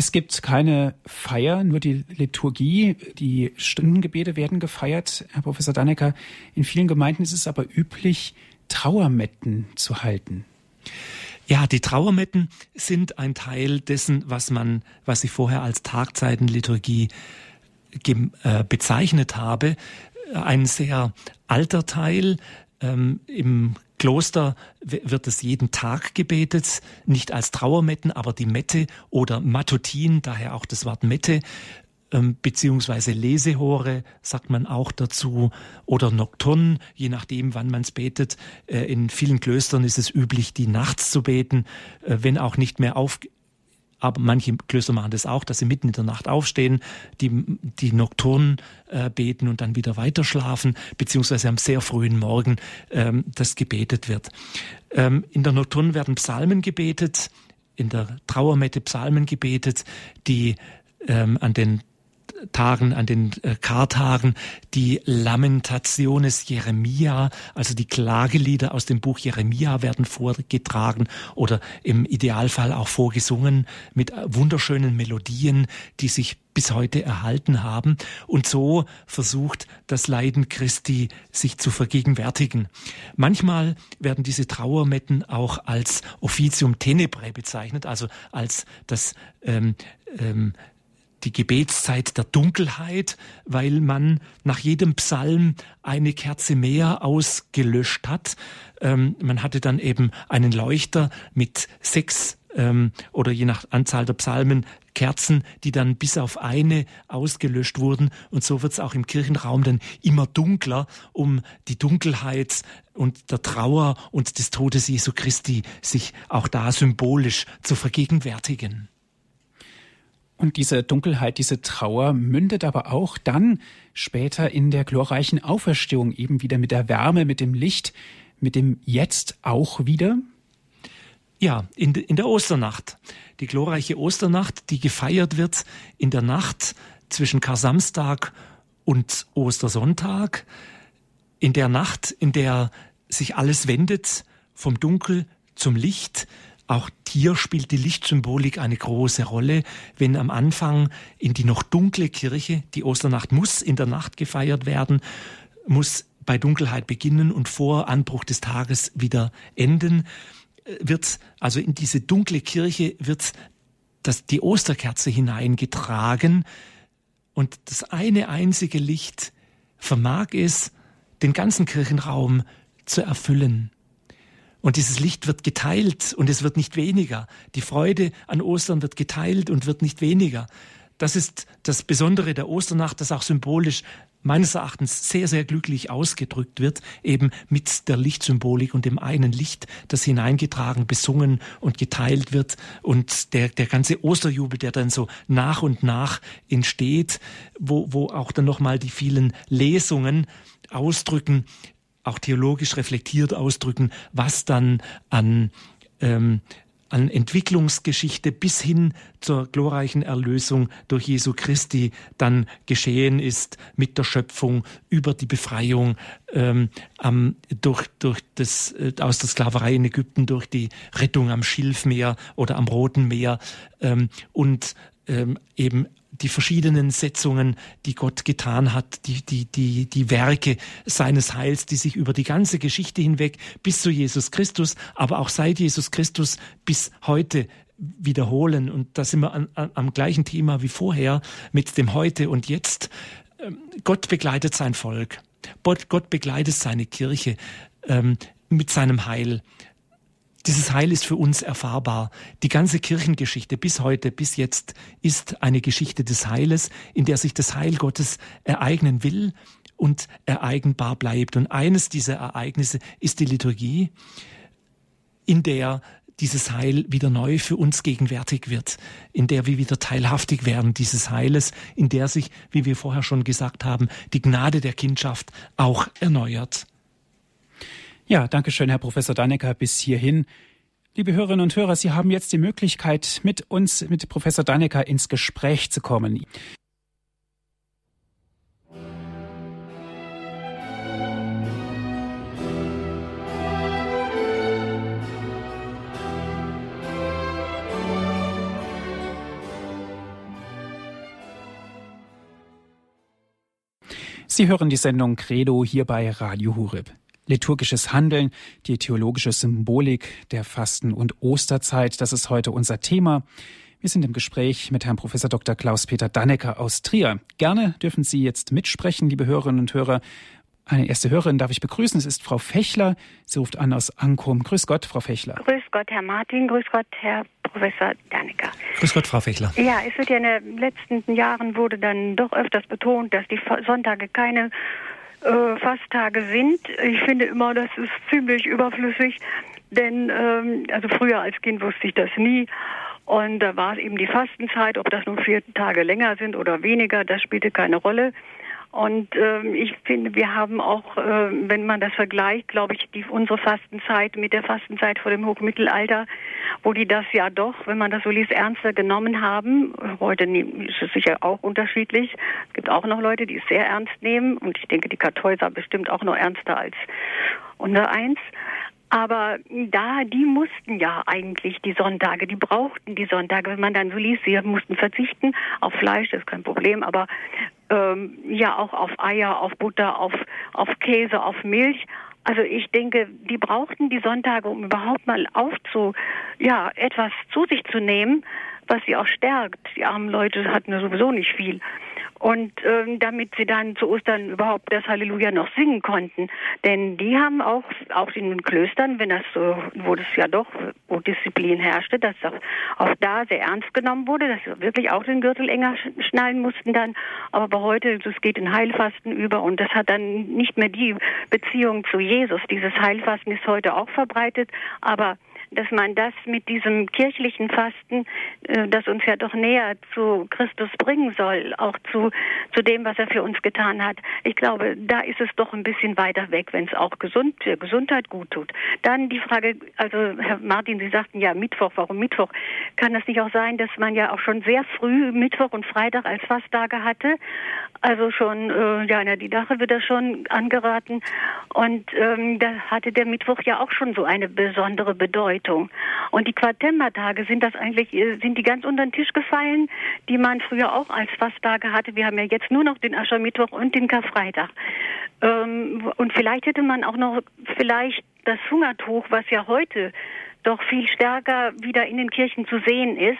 Es gibt keine Feier, nur die Liturgie. Die Stundengebete werden gefeiert, Herr Professor Dannecker. In vielen Gemeinden ist es aber üblich, Trauermetten zu halten. Ja, die Trauermetten sind ein Teil dessen, was man, was ich vorher als Tagzeitenliturgie äh, bezeichnet habe. Ein sehr alter Teil. Ähm, Im Kloster wird es jeden Tag gebetet, nicht als Trauermetten, aber die Mette oder Matutin, daher auch das Wort Mette, ähm, beziehungsweise Lesehore sagt man auch dazu oder Nocturn, je nachdem, wann man es betet. Äh, in vielen Klöstern ist es üblich, die nachts zu beten, äh, wenn auch nicht mehr auf aber manche Klöster machen das auch, dass sie mitten in der Nacht aufstehen, die, die Nocturnen äh, beten und dann wieder weiter schlafen, beziehungsweise am sehr frühen Morgen ähm, das gebetet wird. Ähm, in der Nocturne werden Psalmen gebetet, in der Trauermette Psalmen gebetet, die ähm, an den Tagen, an den äh, Kartagen, die Lamentationes Jeremia, also die Klagelieder aus dem Buch Jeremia werden vorgetragen oder im Idealfall auch vorgesungen mit wunderschönen Melodien, die sich bis heute erhalten haben und so versucht das Leiden Christi sich zu vergegenwärtigen. Manchmal werden diese Trauermetten auch als Officium Tenebrae bezeichnet, also als das ähm, ähm, die Gebetszeit der Dunkelheit, weil man nach jedem Psalm eine Kerze mehr ausgelöscht hat. Ähm, man hatte dann eben einen Leuchter mit sechs ähm, oder je nach Anzahl der Psalmen Kerzen, die dann bis auf eine ausgelöscht wurden. Und so wird es auch im Kirchenraum dann immer dunkler, um die Dunkelheit und der Trauer und des Todes Jesu Christi sich auch da symbolisch zu vergegenwärtigen. Und diese Dunkelheit, diese Trauer mündet aber auch dann später in der glorreichen Auferstehung eben wieder mit der Wärme, mit dem Licht, mit dem Jetzt auch wieder? Ja, in, in der Osternacht. Die glorreiche Osternacht, die gefeiert wird in der Nacht zwischen Kar-Samstag und Ostersonntag. In der Nacht, in der sich alles wendet vom Dunkel zum Licht, auch hier spielt die Lichtsymbolik eine große Rolle, wenn am Anfang in die noch dunkle Kirche, die Osternacht muss in der Nacht gefeiert werden, muss bei Dunkelheit beginnen und vor Anbruch des Tages wieder enden, äh, wird also in diese dunkle Kirche wird das, die Osterkerze hineingetragen und das eine einzige Licht vermag es, den ganzen Kirchenraum zu erfüllen. Und dieses Licht wird geteilt und es wird nicht weniger. Die Freude an Ostern wird geteilt und wird nicht weniger. Das ist das Besondere der Osternacht, das auch symbolisch meines Erachtens sehr, sehr glücklich ausgedrückt wird, eben mit der Lichtsymbolik und dem einen Licht, das hineingetragen, besungen und geteilt wird und der, der ganze Osterjubel, der dann so nach und nach entsteht, wo, wo auch dann nochmal die vielen Lesungen ausdrücken, auch theologisch reflektiert ausdrücken, was dann an ähm, an Entwicklungsgeschichte bis hin zur glorreichen Erlösung durch Jesu Christi dann geschehen ist mit der Schöpfung über die Befreiung ähm, durch, durch das, äh, aus der Sklaverei in Ägypten, durch die Rettung am Schilfmeer oder am Roten Meer ähm, und ähm, eben die verschiedenen Setzungen, die Gott getan hat, die, die, die, die Werke seines Heils, die sich über die ganze Geschichte hinweg bis zu Jesus Christus, aber auch seit Jesus Christus bis heute wiederholen. Und da sind wir an, an, am gleichen Thema wie vorher mit dem Heute und Jetzt. Ähm, Gott begleitet sein Volk. Gott begleitet seine Kirche ähm, mit seinem Heil. Dieses Heil ist für uns erfahrbar. Die ganze Kirchengeschichte bis heute, bis jetzt ist eine Geschichte des Heiles, in der sich das Heil Gottes ereignen will und ereignbar bleibt. Und eines dieser Ereignisse ist die Liturgie, in der dieses Heil wieder neu für uns gegenwärtig wird, in der wir wieder teilhaftig werden dieses Heiles, in der sich, wie wir vorher schon gesagt haben, die Gnade der Kindschaft auch erneuert. Ja, danke schön, Herr Professor Dannecker, bis hierhin. Liebe Hörerinnen und Hörer, Sie haben jetzt die Möglichkeit, mit uns, mit Professor Dannecker ins Gespräch zu kommen. Sie hören die Sendung Credo hier bei Radio Hureb liturgisches Handeln, die theologische Symbolik der Fasten- und Osterzeit. Das ist heute unser Thema. Wir sind im Gespräch mit Herrn Professor Dr. Klaus-Peter Dannecker aus Trier. Gerne dürfen Sie jetzt mitsprechen, liebe Hörerinnen und Hörer. Eine erste Hörerin darf ich begrüßen. Es ist Frau Fechler. Sie ruft an aus Ankum. Grüß Gott, Frau Fechler. Grüß Gott, Herr Martin. Grüß Gott, Herr Professor Dannecker. Grüß Gott, Frau Fechler. Ja, es wird ja in den letzten Jahren wurde dann doch öfters betont, dass die Sonntage keine äh, Fasttage sind. Ich finde immer, das ist ziemlich überflüssig, denn ähm, also früher als Kind wusste ich das nie. Und da war es eben die Fastenzeit, ob das nun vier Tage länger sind oder weniger, das spielte keine Rolle. Und ähm, ich finde, wir haben auch, äh, wenn man das vergleicht, glaube ich, die, unsere Fastenzeit mit der Fastenzeit vor dem Hochmittelalter, wo die das ja doch, wenn man das so liest, ernster genommen haben. Heute ist es sicher auch unterschiedlich. Es gibt auch noch Leute, die es sehr ernst nehmen. Und ich denke, die Kartäuser bestimmt auch noch ernster als unser eins. Aber da, die mussten ja eigentlich die Sonntage, die brauchten die Sonntage. Wenn man dann so liest, sie mussten verzichten auf Fleisch, das ist kein Problem, aber ähm, ja auch auf Eier, auf Butter, auf, auf Käse, auf Milch. Also ich denke, die brauchten die Sonntage, um überhaupt mal aufzu, ja, etwas zu sich zu nehmen, was sie auch stärkt. Die armen Leute hatten sowieso nicht viel und ähm, damit sie dann zu Ostern überhaupt das Halleluja noch singen konnten. Denn die haben auch, auch in den Klöstern, wenn das so, wo das ja doch, wo Disziplin herrschte, dass auch, auch da sehr ernst genommen wurde, dass sie wirklich auch den Gürtel enger schnallen mussten dann. Aber bei heute, es geht in Heilfasten über und das hat dann nicht mehr die Beziehung zu Jesus. Dieses Heilfasten ist heute auch verbreitet, aber dass man das mit diesem kirchlichen Fasten, äh, das uns ja doch näher zu Christus bringen soll, auch zu, zu dem, was er für uns getan hat. Ich glaube, da ist es doch ein bisschen weiter weg, wenn es auch gesund, der Gesundheit gut tut. Dann die Frage, also Herr Martin, Sie sagten ja Mittwoch, warum Mittwoch? Kann das nicht auch sein, dass man ja auch schon sehr früh Mittwoch und Freitag als Fasttage hatte? Also schon, äh, ja, in der Didache wird das schon angeraten. Und ähm, da hatte der Mittwoch ja auch schon so eine besondere Bedeutung. Und die Quartembertage sind das eigentlich, äh, sind die ganz unter den Tisch gefallen, die man früher auch als Fasttage hatte. Wir haben ja jetzt nur noch den Aschermittwoch und den Karfreitag. Ähm, und vielleicht hätte man auch noch vielleicht das Hungertuch, was ja heute doch viel stärker wieder in den Kirchen zu sehen ist,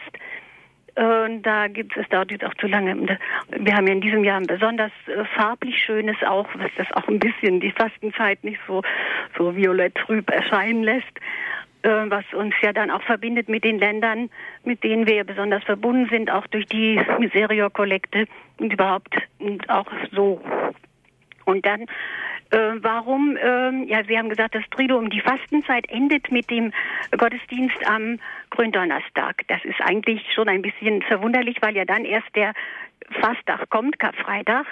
und da gibt es, dauert jetzt auch zu lange. Wir haben ja in diesem Jahr ein besonders äh, farblich schönes auch, was das auch ein bisschen die Fastenzeit nicht so, so violett trüb erscheinen lässt. Äh, was uns ja dann auch verbindet mit den Ländern, mit denen wir besonders verbunden sind, auch durch die Miserio-Kollekte und überhaupt auch so. Und dann äh, warum, äh, ja, Sie haben gesagt, das Triduum, die Fastenzeit endet mit dem Gottesdienst am Gründonnerstag. Das ist eigentlich schon ein bisschen verwunderlich, weil ja dann erst der Fasttag kommt, Karfreitag.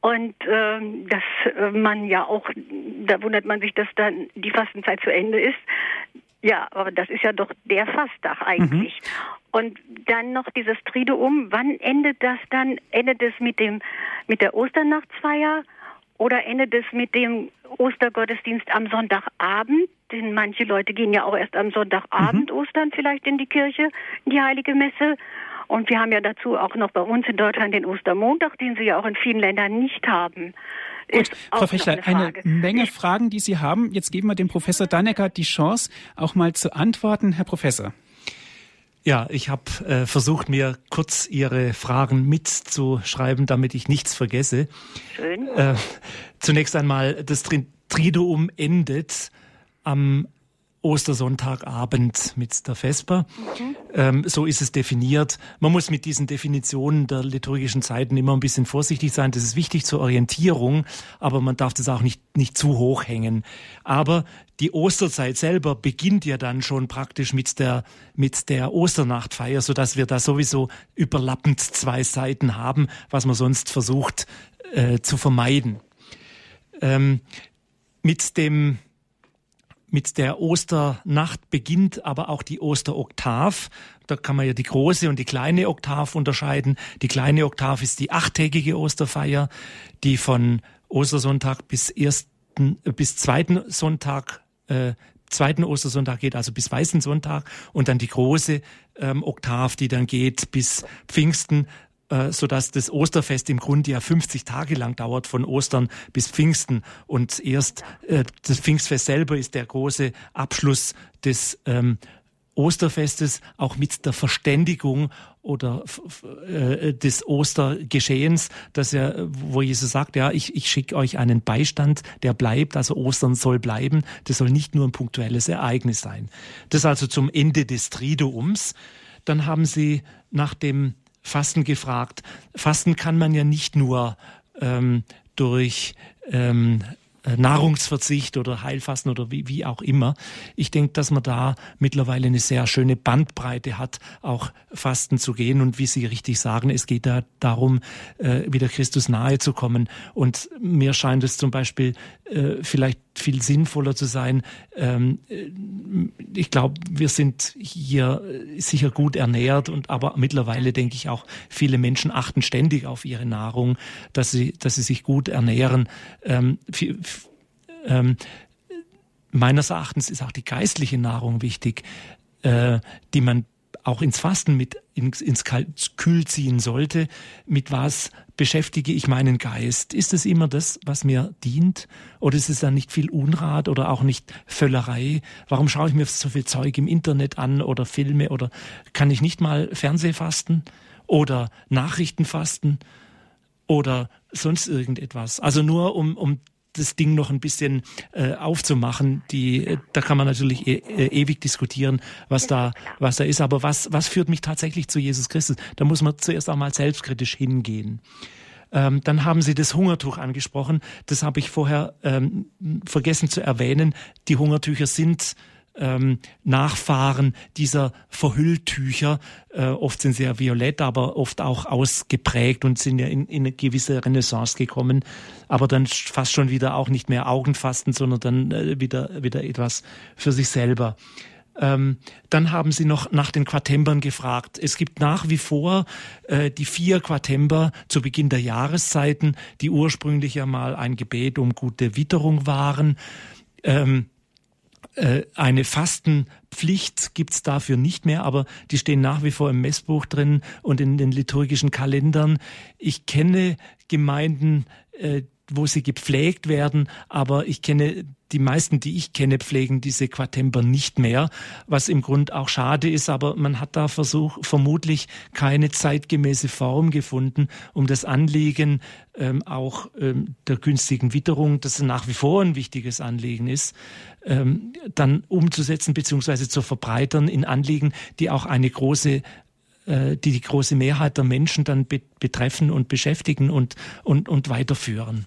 Und äh, dass man ja auch, da wundert man sich, dass dann die Fastenzeit zu Ende ist. Ja, aber das ist ja doch der Fasttag eigentlich. Mhm. Und dann noch dieses Triduum, wann endet das dann? Endet es mit dem mit der Osternachtsfeier oder endet es mit dem Ostergottesdienst am Sonntagabend? Denn manche Leute gehen ja auch erst am Sonntagabend mhm. Ostern vielleicht in die Kirche, in die Heilige Messe. Und wir haben ja dazu auch noch bei uns in Deutschland den Ostermontag, den sie ja auch in vielen Ländern nicht haben. Gut, Frau Fechler, eine, eine, Menge Fragen, die Sie haben. Jetzt geben wir dem Professor Dannecker die Chance, auch mal zu antworten. Herr Professor. Ja, ich habe äh, versucht, mir kurz Ihre Fragen mitzuschreiben, damit ich nichts vergesse. Schön. Äh, zunächst einmal, das Triduum endet am Ostersonntagabend mit der Vesper. Mhm. Ähm, so ist es definiert. Man muss mit diesen Definitionen der liturgischen Zeiten immer ein bisschen vorsichtig sein. Das ist wichtig zur Orientierung, aber man darf das auch nicht, nicht zu hoch hängen. Aber die Osterzeit selber beginnt ja dann schon praktisch mit der, mit der Osternachtfeier, sodass wir da sowieso überlappend zwei Seiten haben, was man sonst versucht äh, zu vermeiden. Ähm, mit dem mit der Osternacht beginnt aber auch die Osteroktav. Da kann man ja die große und die kleine Oktav unterscheiden. Die kleine Oktav ist die achttägige Osterfeier, die von Ostersonntag bis ersten, äh, bis zweiten Sonntag, äh, zweiten Ostersonntag geht, also bis Weißen Sonntag. Und dann die große ähm, Oktav, die dann geht bis Pfingsten äh, so dass das Osterfest im Grunde ja 50 Tage lang dauert, von Ostern bis Pfingsten. Und erst äh, das Pfingstfest selber ist der große Abschluss des ähm, Osterfestes, auch mit der Verständigung oder äh, des Ostergeschehens, dass er, wo Jesus sagt, ja, ich, ich schicke euch einen Beistand, der bleibt, also Ostern soll bleiben, das soll nicht nur ein punktuelles Ereignis sein. Das also zum Ende des Triduums. Dann haben sie nach dem Fasten gefragt. Fasten kann man ja nicht nur ähm, durch ähm, äh, Nahrungsverzicht oder Heilfasten oder wie, wie auch immer. Ich denke, dass man da mittlerweile eine sehr schöne Bandbreite hat, auch Fasten zu gehen. Und wie Sie richtig sagen, es geht da darum, äh, wieder Christus nahe zu kommen. Und mir scheint es zum Beispiel äh, vielleicht viel sinnvoller zu sein. Ähm, äh, ich glaube, wir sind hier sicher gut ernährt und aber mittlerweile denke ich auch, viele Menschen achten ständig auf ihre Nahrung, dass sie, dass sie sich gut ernähren. Ähm, ähm, meines Erachtens ist auch die geistliche Nahrung wichtig, äh, die man auch ins Fasten mit ins, ins Kühl ziehen sollte. Mit was beschäftige ich meinen Geist? Ist es immer das, was mir dient? Oder ist es dann nicht viel Unrat oder auch nicht Völlerei? Warum schaue ich mir so viel Zeug im Internet an oder Filme? Oder kann ich nicht mal Fernsehfasten oder Nachrichtenfasten oder sonst irgendetwas? Also nur um, um das Ding noch ein bisschen äh, aufzumachen. Die, äh, da kann man natürlich e äh, ewig diskutieren, was da, was da ist. Aber was, was führt mich tatsächlich zu Jesus Christus? Da muss man zuerst einmal selbstkritisch hingehen. Ähm, dann haben Sie das Hungertuch angesprochen. Das habe ich vorher ähm, vergessen zu erwähnen. Die Hungertücher sind ähm, Nachfahren dieser Verhülltücher. Äh, oft sind sie ja violett, aber oft auch ausgeprägt und sind ja in, in eine gewisse Renaissance gekommen. Aber dann fast schon wieder auch nicht mehr Augenfasten, sondern dann äh, wieder, wieder etwas für sich selber. Ähm, dann haben sie noch nach den Quartembern gefragt. Es gibt nach wie vor äh, die vier Quartember zu Beginn der Jahreszeiten, die ursprünglich ja mal ein Gebet um gute Witterung waren. Ähm, äh, eine Fastenpflicht gibt's dafür nicht mehr, aber die stehen nach wie vor im Messbuch drin und in den liturgischen Kalendern. Ich kenne Gemeinden, äh, wo sie gepflegt werden, aber ich kenne die meisten, die ich kenne, pflegen diese Quartemper nicht mehr, was im Grund auch schade ist, aber man hat da versuch, vermutlich keine zeitgemäße Form gefunden, um das Anliegen ähm, auch ähm, der günstigen Witterung, das nach wie vor ein wichtiges Anliegen ist, ähm, dann umzusetzen bzw. zu verbreitern in Anliegen, die auch eine große äh, die die große Mehrheit der Menschen dann betreffen und beschäftigen und, und, und weiterführen.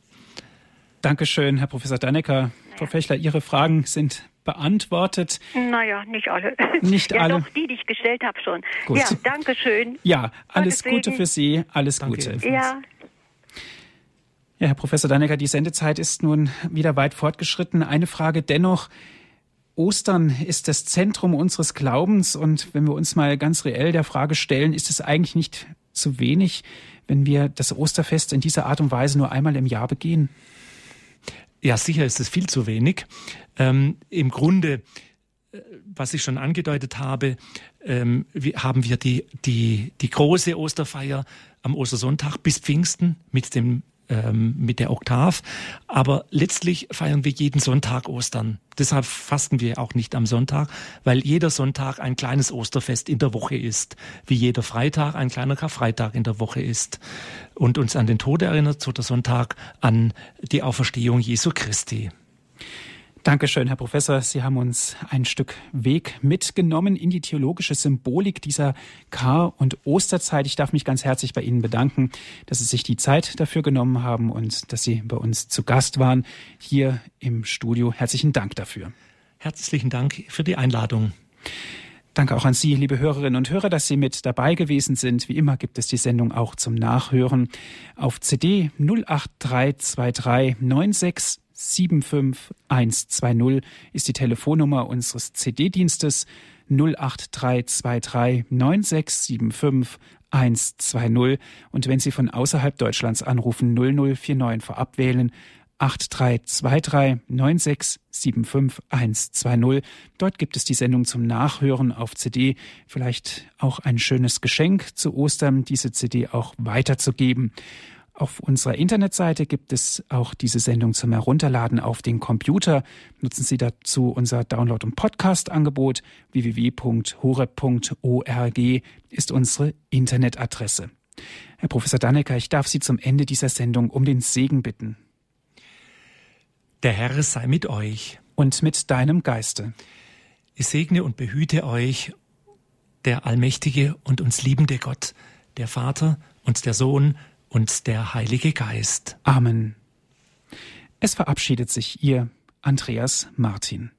Dankeschön, Herr Professor Dannecker. Frau Fechler, Ihre Fragen sind beantwortet. Naja, nicht alle. Nicht ja, alle. Doch, die, die ich gestellt habe schon. Gut. Ja, danke schön. Ja, alles Gute für Sie. Alles danke. Gute. Ja. Ja, Herr Professor Dannecker, die Sendezeit ist nun wieder weit fortgeschritten. Eine Frage dennoch. Ostern ist das Zentrum unseres Glaubens und wenn wir uns mal ganz reell der Frage stellen, ist es eigentlich nicht zu wenig, wenn wir das Osterfest in dieser Art und Weise nur einmal im Jahr begehen? Ja, sicher ist es viel zu wenig. Ähm, Im Grunde, äh, was ich schon angedeutet habe, ähm, haben wir die, die, die große Osterfeier am Ostersonntag bis Pfingsten mit dem ähm, mit der Oktav. Aber letztlich feiern wir jeden Sonntag Ostern. Deshalb fasten wir auch nicht am Sonntag, weil jeder Sonntag ein kleines Osterfest in der Woche ist, wie jeder Freitag ein kleiner Karfreitag in der Woche ist und uns an den Tod erinnert, so der Sonntag an die Auferstehung Jesu Christi. Dankeschön, Herr Professor. Sie haben uns ein Stück Weg mitgenommen in die theologische Symbolik dieser Kar- und Osterzeit. Ich darf mich ganz herzlich bei Ihnen bedanken, dass Sie sich die Zeit dafür genommen haben und dass Sie bei uns zu Gast waren hier im Studio. Herzlichen Dank dafür. Herzlichen Dank für die Einladung. Danke auch an Sie, liebe Hörerinnen und Hörer, dass Sie mit dabei gewesen sind. Wie immer gibt es die Sendung auch zum Nachhören auf CD 08323 96 75120 ist die Telefonnummer unseres CD-Dienstes 08323 9675 120 und wenn Sie von außerhalb Deutschlands anrufen 0049 vorab wählen 8323 9675 120. Dort gibt es die Sendung zum Nachhören auf CD. Vielleicht auch ein schönes Geschenk zu Ostern, diese CD auch weiterzugeben. Auf unserer Internetseite gibt es auch diese Sendung zum Herunterladen auf den Computer. Nutzen Sie dazu unser Download- und Podcast-Angebot. www.hore.org ist unsere Internetadresse. Herr Professor Dannecker, ich darf Sie zum Ende dieser Sendung um den Segen bitten. Der Herr sei mit euch. Und mit deinem Geiste. Ich segne und behüte euch der allmächtige und uns liebende Gott, der Vater und der Sohn und der Heilige Geist. Amen. Es verabschiedet sich Ihr Andreas Martin.